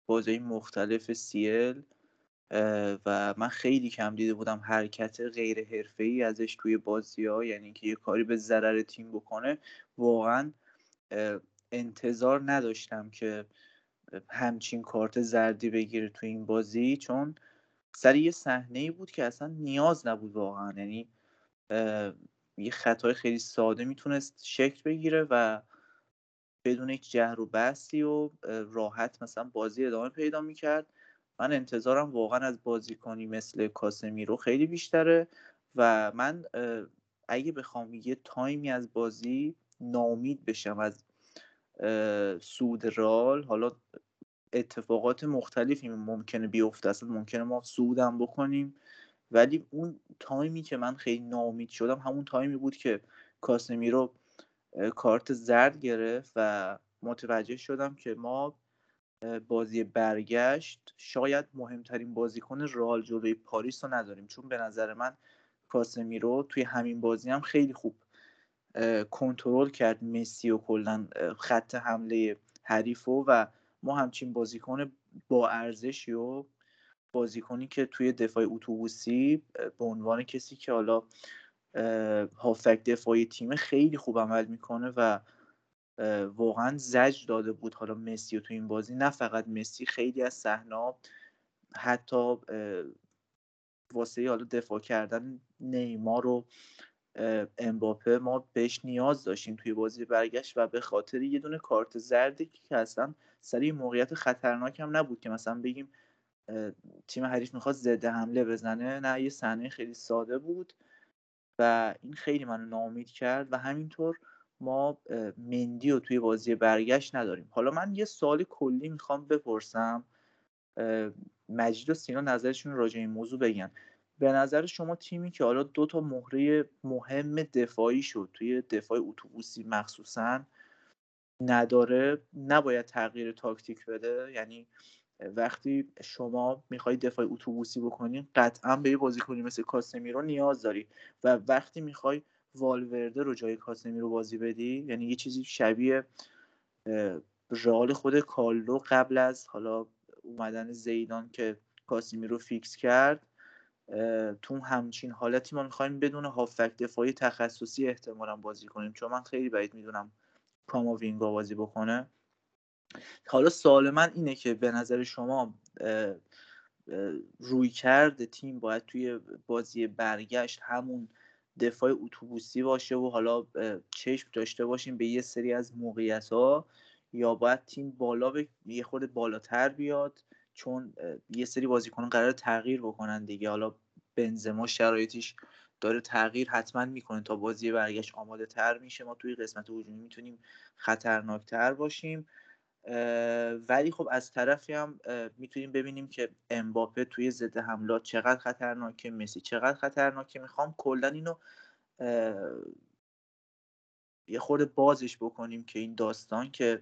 بازی مختلف سیل و من خیلی کم دیده بودم حرکت غیر ای ازش توی بازی ها یعنی که یه کاری به ضرر تیم بکنه. واقعا انتظار نداشتم که همچین کارت زردی بگیره تو این بازی چون سر یه صحنه بود که اصلا نیاز نبود واقعا. یعنی یه خطای خیلی ساده می‌تونست شکل بگیره و بدون یک جهر و بحثی و راحت مثلا بازی ادامه پیدا می‌کرد. من انتظارم واقعا از بازیکنی مثل کاسمیرو خیلی بیشتره و من اگه بخوام یه تایمی از بازی ناامید بشم از سود رال حالا اتفاقات مختلفی ممکنه بیفته اصلا ممکنه ما سودم بکنیم. ولی اون تایمی که من خیلی ناامید شدم همون تایمی بود که کاسمیرو کارت زرد گرفت و متوجه شدم که ما بازی برگشت شاید مهمترین بازیکن رئال جلوی پاریس رو نداریم. چون به نظر من کاسمیرو توی همین بازی هم خیلی خوب کنترل کرد مسی و کلا خط حمله حریف و ما همچین بازیکن با ارزشی و بازیکنی که توی دفاع اتوبوسی به عنوان کسی که حالا هافک دفاعی تیم خیلی خوب عمل می‌کنه و واقعا زج داده بود. حالا مسی و تو این بازی نه فقط مسی خیلی از صحنه حتی واسه حالا دفاع کردن نیمار و امباپه ما بهش نیاز داشتیم توی بازی برگشت و به خاطر یه دونه کارت زردی که اصلا سری موقعیت خطرناک هم نبود که مثلا بگیم تیم حریف می‌خواد ضد حمله بزنه. نه یه صحنه خیلی ساده بود. و این خیلی منو ناامید کرد و همینطور ما مندی رو توی بازی برگشت نداریم. حالا من یه سوال کلی می‌خوام بپرسم. مجید و سینا نظرشون راجع این موضوع بگن. به نظر شما تیمی که حالا دو تا مهره مهم دفاعی شد توی دفاع اتوبوسی مخصوصا نداره نباید تغییر تاکتیک بده؟ یعنی وقتی شما می‌خوای دفاع اتوبوسی بکنی قطعا به یه بازیکنی مثل کاسمیرو نیاز داری و وقتی می‌خوای والورده رو جای کاسمیرو بازی بدی یعنی یه چیزی شبیه رئال خود کالو قبل از حالا اومدن زیدان که کاسمیرو فیکس کرد تو همچین حالتی ما می‌خوایم بدون هافک دفاعی تخصصی احتمالا بازی کنیم. چون من خیلی باید می‌دونم کاماوینگا بازی بکنه. حالا سوال من اینه که به نظر شما روی کرده تیم باید توی بازی برگشت همون دفاع اتوبوسی باشه و حالا چشم داشته باشیم به یه سری از موقعیت ها یا باید تیم بالا به یه خورده بالاتر بیاد چون یه سری بازیکنان قرار تغییر بکنن دیگه. حالا بنزما شرایطش داره تغییر حتما می‌کنه تا بازی برگشت آماده تر میشه. ما توی قسمت هجومی می‌تونیم خطرناکتر باشیم. ولی خب از طرفی هم می‌تونیم ببینیم که امباپه توی ضد حملات چقدر خطرناکه مسی چقدر خطرناکه. می‌خوام کلا اینو یه خورده بازش بکنیم که این داستان که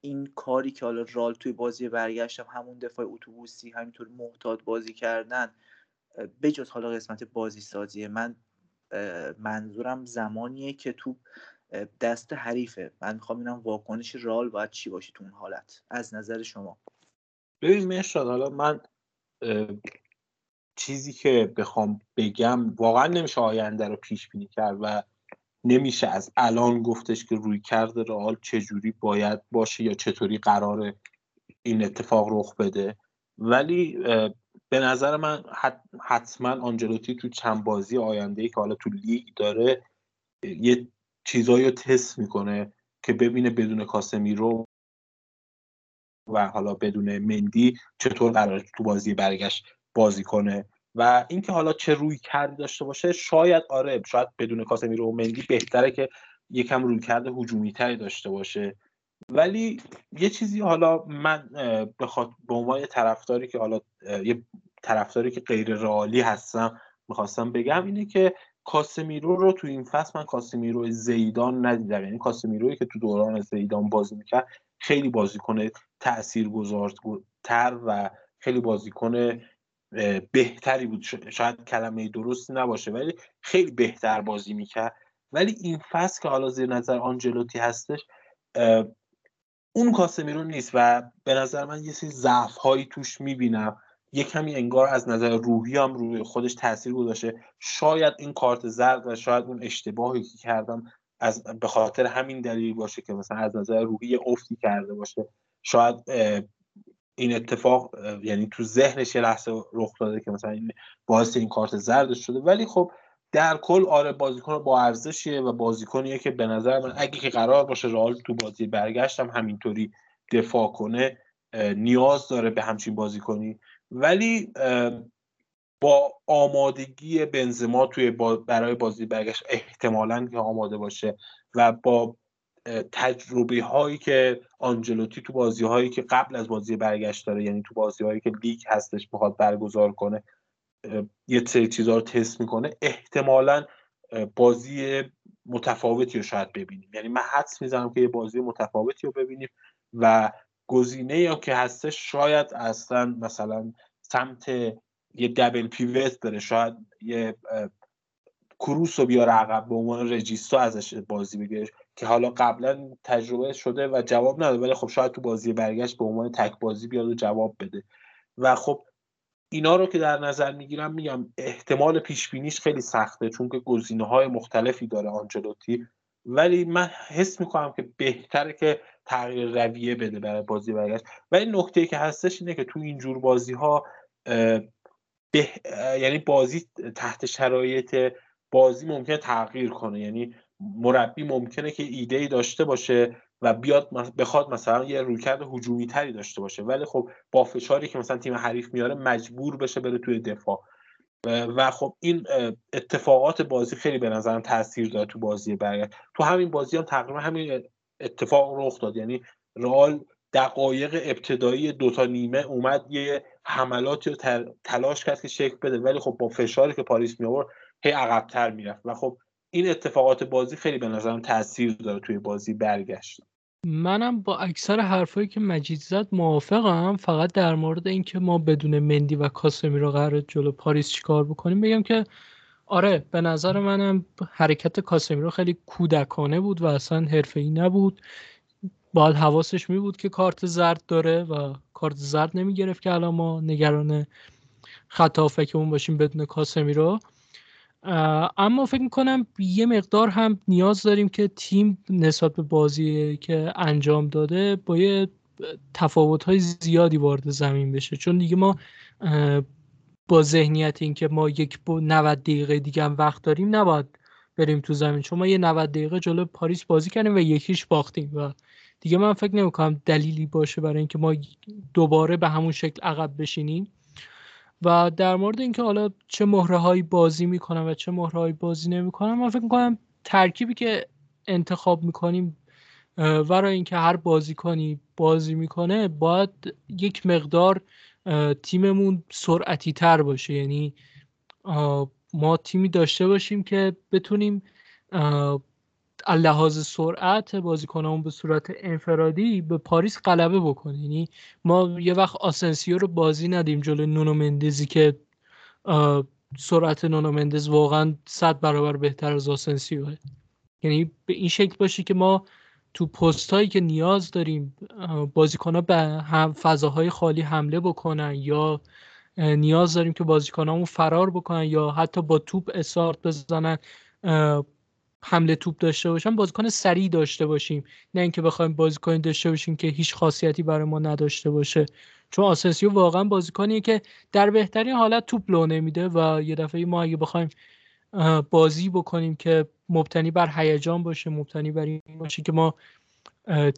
این کاری که حالا رال توی بازی برگشتم همون دفاع اتوبوسی همینطور محتاط بازی کردن بجز حالا قسمت بازی سازیه من منظورم زمانیه که تو دست حریفه. من می‌خوام اینم واکنش رال باید چی باشه تو اون حالت. از نظر شما. ببین مشاد حالا من چیزی که بخوام بگم واقعا نمیشه آینده رو پیش بینی کرد و نمیشه از الان گفتش که روی کرده رئال چجوری باید باشه یا چطوری قرار این اتفاق رخ بده. ولی به نظر من حتما آنجلوتی تو چند بازی آینده ای که حالا تو لیگ داره یه چیزایی رو تست می‌کنه که ببینه بدون کاسمیرو و حالا بدون مندی چطور قرار تو بازی برگشت بازی کنه و اینکه حالا چه روی کرد داشته باشه شاید آره شاید بدون کاسمیرو و مندی بهتره که یکم روی کرده هجومی تری داشته باشه. ولی یه چیزی حالا من به عنوان طرفداری که حالا یه طرفداری که غیر رئالی هستم می‌خواستم بگم اینه که کاسمیرو رو تو این فصل من کاسمیرو زیدان ندیدم. یعنی کاسمیروی که تو دوران زیدان بازی می‌کرد خیلی بازیکن تاثیرگذارتر و خیلی بازیکن بهتری بود. شاید کلمه درستی نباشه ولی خیلی بهتر بازی می‌کرد. ولی این فصل که حالا زیر نظر آنجلوتی هستش اون کاسمیرو نیست و به نظر من یه سری ضعف هایی توش می‌بینم. یه کمی انگار از نظر روحی هم روی خودش تاثیر گذاشته. شاید این کارت زرد و شاید اون اشتباهی که کردم از به خاطر همین دلیل باشه که مثلا از نظر روحی افتی کرده باشه. شاید این اتفاق یعنی تو ذهنش یه لحظه رخ داده که مثلا این باعث این کارت زردش شده. ولی خب در کل آره بازیکن با ارزشیه و بازیکنیه که به نظر من اگه که قرار باشه رئال تو بازی برگشتم همینطوری دفاع کنه نیاز داره به همچین بازیکنی ولی با آمادگی بنزما توی برای بازی برگشت احتمالا که آماده باشه و با تجربه هایی که آنجلوتی تو بازی هایی که قبل از بازی برگشت داره یعنی تو بازی هایی که لیگ هستش می‌خواد برگزار کنه یه سری چیزها رو تست می‌کنه احتمالا بازی متفاوتی رو شاید ببینیم. یعنی من حدس می‌زنم که یه بازی متفاوتی رو ببینیم و گزینه یا که هستش شاید اصلا مثلا سمت یه دبل پیوت بره شاید یه کروس رو بیاره عقب به عنوان رجیستا ازش بازی بگیره که حالا قبلا تجربه شده و جواب نداده ولی خب شاید تو بازی برگشت به عنوان تک بازی بیاد و جواب بده. و خب اینا رو که در نظر می‌گیرم میگم احتمال پیش بینیش خیلی سخته چون که گزینه های مختلفی داره آنچلوتی. ولی من حس می‌کنم که بهتره که تغییر رویه بده برای بازی برگشت و این نکته که هستش اینه که تو اینجور بازی ها به... یعنی بازی تحت شرایط بازی ممکنه تغییر کنه. یعنی مربی ممکنه که ایده ای داشته باشه و بیاد بخواد مثلا یه رویکرد هجومی تری داشته باشه. ولی خب با فشاری که مثلا تیم حریف میاره مجبور بشه بره توی دفاع. و خب این اتفاقات بازی خیلی به نظرم تاثیر داره تو بازی برگشت. تو همین بازی هم تقریبا همین اتفاق رخ داد یعنی رئال دقایق ابتدایی دوتا نیمه اومد یه حملاتی رو تلاش کرد که شکل بده ولی خب با فشاری که پاریس می آورد هی عقبتر می‌رفت. و خب این اتفاقات بازی خیلی به نظرم تاثیر داره توی بازی برگشت. منم با اکثر حرفایی که مجید زد موافقم. فقط در مورد اینکه ما بدون مندی و کاسمی رو قرار جلو پاریس چیکار بکنیم بگم که آره به نظر منم حرکت کاسمی رو خیلی کودکانه بود و اصلا ای نبود. باید حواسش می بود که کارت زرد داره و کارت زرد نمی گرفت که الان ما نگران خطا اون باشیم بدون کاسمی رو. اما فکر می‌کنم یه مقدار هم نیاز داریم که تیم نسبت به بازی که انجام داده با یه تفاوت های زیادی وارد زمین بشه. چون دیگه ما با ذهنیت اینکه ما یک 90 دقیقه دیگه هم وقت داریم نباید بریم تو زمین. چون ما یه 90 دقیقه جلو پاریس بازی کردیم و یکیش باختیم و دیگه من فکر نمی‌کنم دلیلی باشه برای اینکه ما دوباره به همون شکل عقب بشینیم. و در مورد اینکه حالا چه مهره هایی بازی می‌کنم و چه مهره هایی بازی نمی‌کنم من فکر می‌کنم ترکیبی که انتخاب می‌کنیم برای اینکه هر بازیکنی بازی می‌کنه باید یک مقدار تیممون سرعتی تر باشه. یعنی ما تیمی داشته باشیم که بتونیم لحاظ سرعت بازیکنامون به صورت انفرادی به پاریس غلبه بکنه. یعنی ما یه وقت آسنسیو رو بازی ندیم جلو نونو مندزی که سرعت نونو مندز واقعا صد برابر بهتر از آسنسیوه. یعنی به این شکل باشی که ما تو پست هایی که نیاز داریم بازیکن ها به هم فضاهای خالی حمله بکنن یا نیاز داریم که بازیکنامون فرار بکنن یا حتی با توپ اسارت بزنن حمله توپ داشته باشن بازیکن سریع داشته باشیم. نه اینکه بخوایم بازیکن داشته باشیم که هیچ خاصیتی برای ما نداشته باشه. چون آسنسیو واقعا بازیکنیه که در بهترین حالت توپ لو نمیده و یه دفعه ما اگه بخوایم بازی بکنیم که مبتنی بر هیجان باشه مبتنی بر این باشه که ما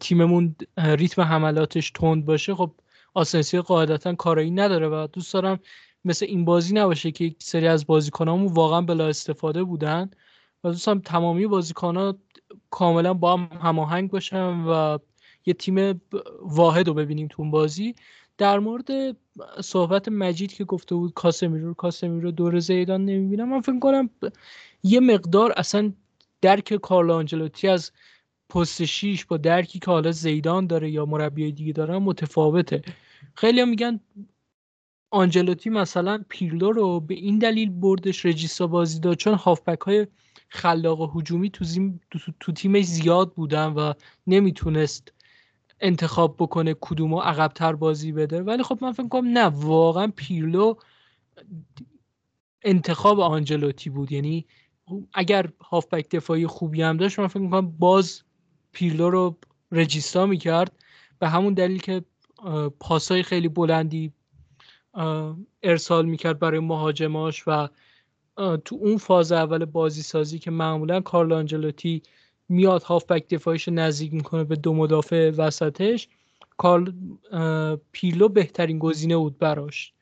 تیممون ریتم حملاتش تند باشه. خب آسنسیو قاعدتا کارایی نداره و دوست دارم مثل این بازی نباشه که یک سری از بازیکنامون واقعا بلا استفاده بودن. و دوستم تمامی ها کاملا با هم هماهنگ باشن و یه تیم واحد رو ببینیم تو اون بازی. در مورد صحبت مجید که گفته بود کاسمیرو کاسمیرو دور زیدان نمی‌بینم. من فکر کنم یه مقدار اصلا درک کارلو آنجلوتی از پست شیش با درکی که حالا زیدان داره یا مربی دیگه داره متفاوته. خیلی هم میگن آنجلوتی مثلا پیرلو رو به این دلیل بردش رجیستا بازی داد چون هافبک های خلاق و هجومی تو, تو, تیمش زیاد بودن و نمی‌تونست انتخاب بکنه کدوم و عقبتر بازی بده. ولی خب من فکر کنم نه واقعا پیرلو انتخاب آنجلوتی بود. یعنی اگر هافبک دفاعی خوبی هم داشت من فکر می‌کنم باز پیرلو رو رجیستا می‌کرد. به همون دلیل که پاسای خیلی بلندی ارسال می‌کرد برای مهاجماش و تو اون فاز اول بازی سازی که معمولا کارل آنجلوتی میاد هافبک دفاعیش نزدیک می‌کنه به دو مدافع وسطش کارل پیلو بهترین گزینه بود براش.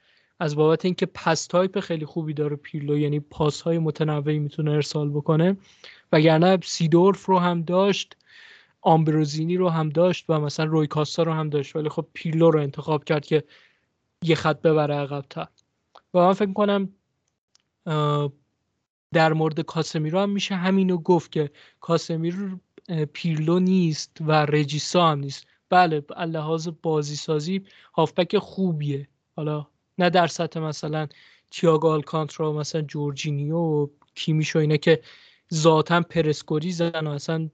از بابت اینکه pass type خیلی خوبی داره پیلو یعنی پاس های متنوعی می‌تونه ارسال بکنه. وگرنه سیدورف رو هم داشت آمبروزینی رو هم داشت و مثلا روی کاستا رو هم داشت. ولی خب پیلو رو انتخاب کرد که یه خط ببره عقبتر. و من فکر کنم در مورد کاسمیرو هم میشه همینو گفت که کاسمیرو پیرلو نیست و رجیسا هم نیست. بله لحاظ بازی سازی هافبک خوبیه. حالا نه در سطح مثلا تیاگو آلکانترا مثلا جورجینیو و کیمیش و اینه که ذاتا پرسکوری زن و اصلا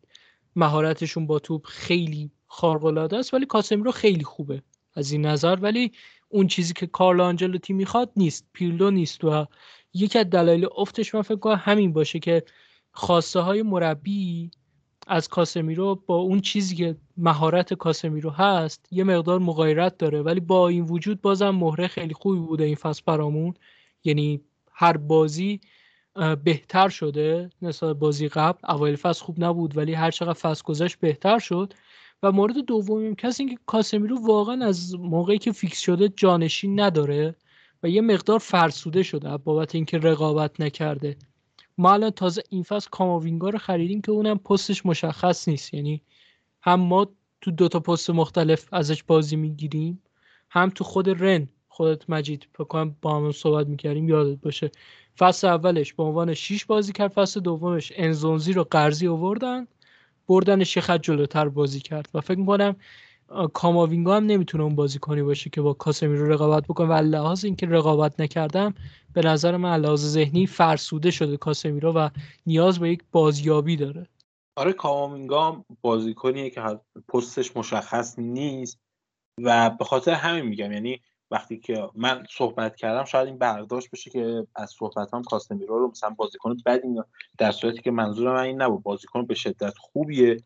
مهارتشون با توپ خیلی خارق العاده است ولی کاسمیرو خیلی خوبه از این نظر. ولی اون چیزی که کارلو آنجلوتی می‌خواد نیست پیرلو نیست و یکی از دلایل افتش من فکر کنم همین باشه که خواسته های مربی از کاسمیرو با اون چیزی که مهارت کاسمیرو هست یه مقدار مغایرت داره. ولی با این وجود بازم مهره خیلی خوبی بوده این فصل برامون. یعنی هر بازی بهتر شده نسبت بازی قبل. اوایل فصل خوب نبود ولی هر چقدر فصل گذشت بهتر شد. و مورد دومیم کسی اینکه کاسمیرو واقعا از موقعی که فیکس شده جانشین نداره. و یه مقدار فرسوده شده بابت اینکه رقابت نکرده. ما الان تازه این فصل کاماوینگا رو خریدیم که اونم پستش مشخص نیست. یعنی هم ما تو دو تا پست مختلف ازش بازی می‌گیریم هم تو خود رن خودت مجید فکر با هم صحبت می‌کردیم یادت باشه. فصل اولش به عنوان 6 بازی کرد فصل دومش انزونزی رو قرضی آوردن بردنش یه خط جلوتر بازی کرد. و فکر می‌کنم کاماوینگا هم نمی‌تونه اون بازی کنی باشه که با کاسمیرو رقابت بکنه. و لحاظ اینکه رقابت نکردم به نظر من لحاظ ذهنی فرسوده شده کاسمیرو و نیاز به یک بازیابی داره. آره کاماوینگا بازیکنیه که پستش مشخص نیست و به خاطر همین میگم یعنی وقتی که من صحبت کردم شاید این برداشت بشه که از صحبت هم کاسمیرو رو مثلا بازیکن بدی در صورتی که منظور من این نبود. بازیکن به شدت خوبیه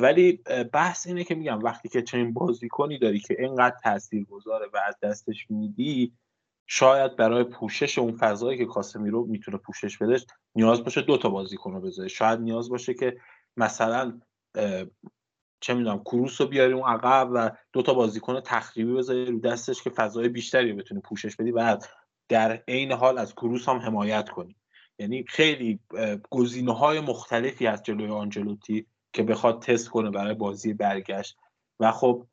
ولی بحث اینه که میگم وقتی که چنین بازیکنی داری که اینقدر تاثیر گذاره و از دستش میدی شاید برای پوشش اون فضایی که کاسمیرو می‌تونه پوشش بدهش نیاز باشه دو تا بازیکن رو بذاره. شاید نیاز باشه که مثلا چه می‌دونم کروس رو بیاری اون عقب و دو تا بازیکن تخریبی بذاری رو دستش که فضای بیشتری بتونه پوشش بدی. و در عین حال از کروس هم حمایت کنی. یعنی خیلی گزینه های مختلفی از جلوی آنجلوتی که بخواد تست کنه برای بازی برگشت. و خب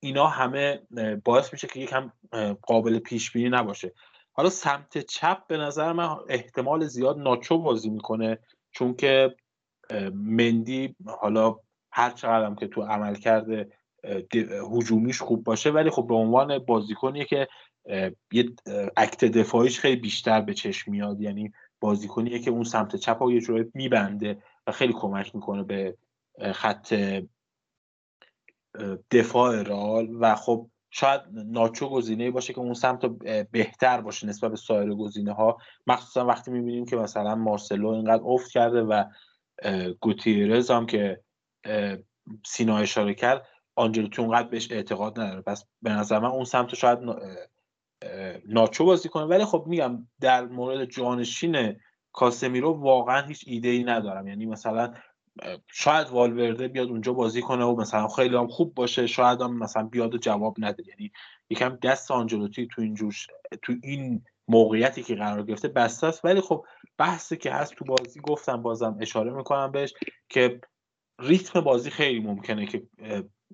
اینا همه باعث میشه که یکم قابل پیش بینی نباشه. حالا سمت چپ به نظر من احتمال زیاد ناچو بازی می‌کنه چون که مندی حالا هر چقدر که تو عمل کرده هجومیش خوب باشه ولی خب به عنوان بازیکنیه که یه اکت دفاعیش خیلی بیشتر به چشم میاد. یعنی بازیکنیه که اون سمت چپ ها یه جوری میبنده و خیلی کمک می‌کنه به خط دفاع رال و خب شاید ناچو گزینه باشه که اون سمت بهتر باشه نسبت به سایر گزینه ها مخصوصا وقتی می‌بینیم که مثلا مارسلو اینقدر افت کرده و گوتیرز هم که سینا اشاره کرد آنجلوتی اونقدر بهش اعتقاد نداره. پس به نظر من اون سمت شاید ناچو بازی کنه. ولی خب میگم در مورد جانشین کاسمیرو واقعا هیچ ایده ای ندارم. یعنی مثلا شاید والورده بیاد اونجا بازی کنه و مثلا خیلی هم خوب باشه شاید هم مثلا بیاد و جواب نده. یعنی یکم دست آنجلوتی تو این جوش تو این موقعیتی که قرار گرفته بسته است. ولی خب بحثی که هست تو بازی گفتم بازم اشاره می‌کنم بهش که ریتم بازی خیلی ممکنه که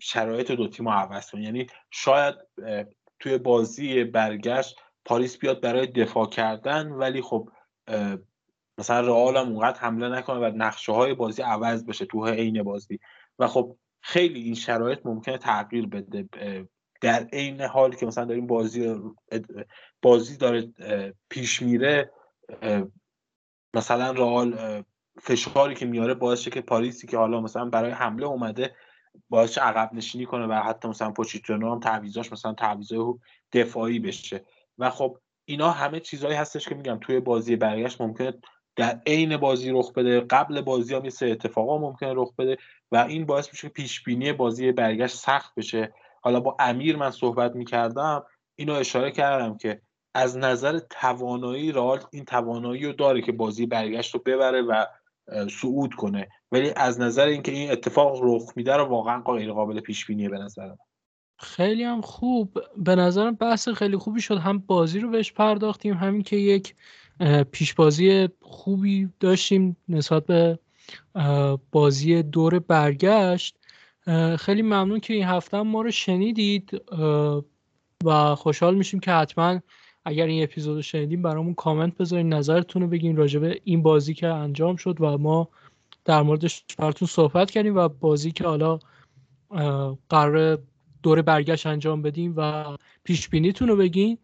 شرایط دو تیم عوض کنه. یعنی شاید توی بازی برگشت پاریس بیاد برای دفاع کردن ولی خب مثلا رئال هم اونقدر حمله نکنه و نقشه های بازی عوض بشه تو عین بازی. و خب خیلی این شرایط ممکنه تغییر بده در عین حال که مثلا داریم بازی بازی داره پیش میره مثلا رئال فشاری که میاره باعث که پاریسی که حالا مثلا برای حمله اومده باعث عقب نشینی کنه و حتی مثلا پوچیتونو هم تعویضاش مثلا تعویضای دفاعی بشه. و خب اینا همه چیزهایی هستش که میگم توی بازی برگشت ممکنه در عین بازی رخ بده قبل بازی هم سه اتفاقا ممکنه رخ بده و این باعث میشه که پیش بینی بازی برگشت سخت بشه. حالا با امیر من صحبت می‌کردم اینو اشاره کردم که از نظر توانایی رال این توانایی رو داره که بازی برگشت رو ببره و صعود کنه. ولی از نظر اینکه این اتفاق رخ میده رو واقعا غیر قابل پیش بینیه به نظر خیلی هم خوب. به نظرم بحث خیلی خوبی شد. هم بازی رو بهش پرداختیم همین که یک پیش بازی خوبی داشتیم نسبت به بازی دور برگشت. خیلی ممنون که این هفته ما رو شنیدید. و خوشحال میشیم که حتما اگر این اپیزود رو شنیدیم برامون کامنت بذارین نظرتون رو بگین. راجع به این بازی که انجام شد و ما در موردش براتون صحبت کردیم و بازی که حالا قرار دور برگشت انجام بدیم و پیش بینیتون رو بگین.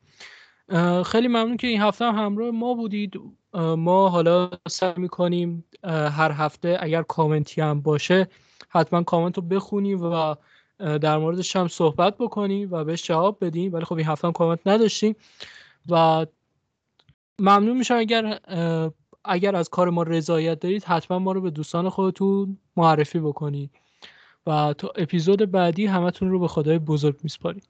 خیلی ممنون که این هفته هم همراه ما بودید. ما حالا سعی می‌کنیم هر هفته اگر کامنتی هم باشه حتما کامنت رو بخونیم و در موردش هم صحبت بکنیم و بهش جواب بدیم. ولی خب این هفته هم کامنت نداشتیم. و ممنون میشم اگر اگر از کار ما رضایت دارید حتما ما رو به دوستان خودتون معرفی بکنید. و تا اپیزود بعدی همتون رو به خدای بزرگ میسپاریم.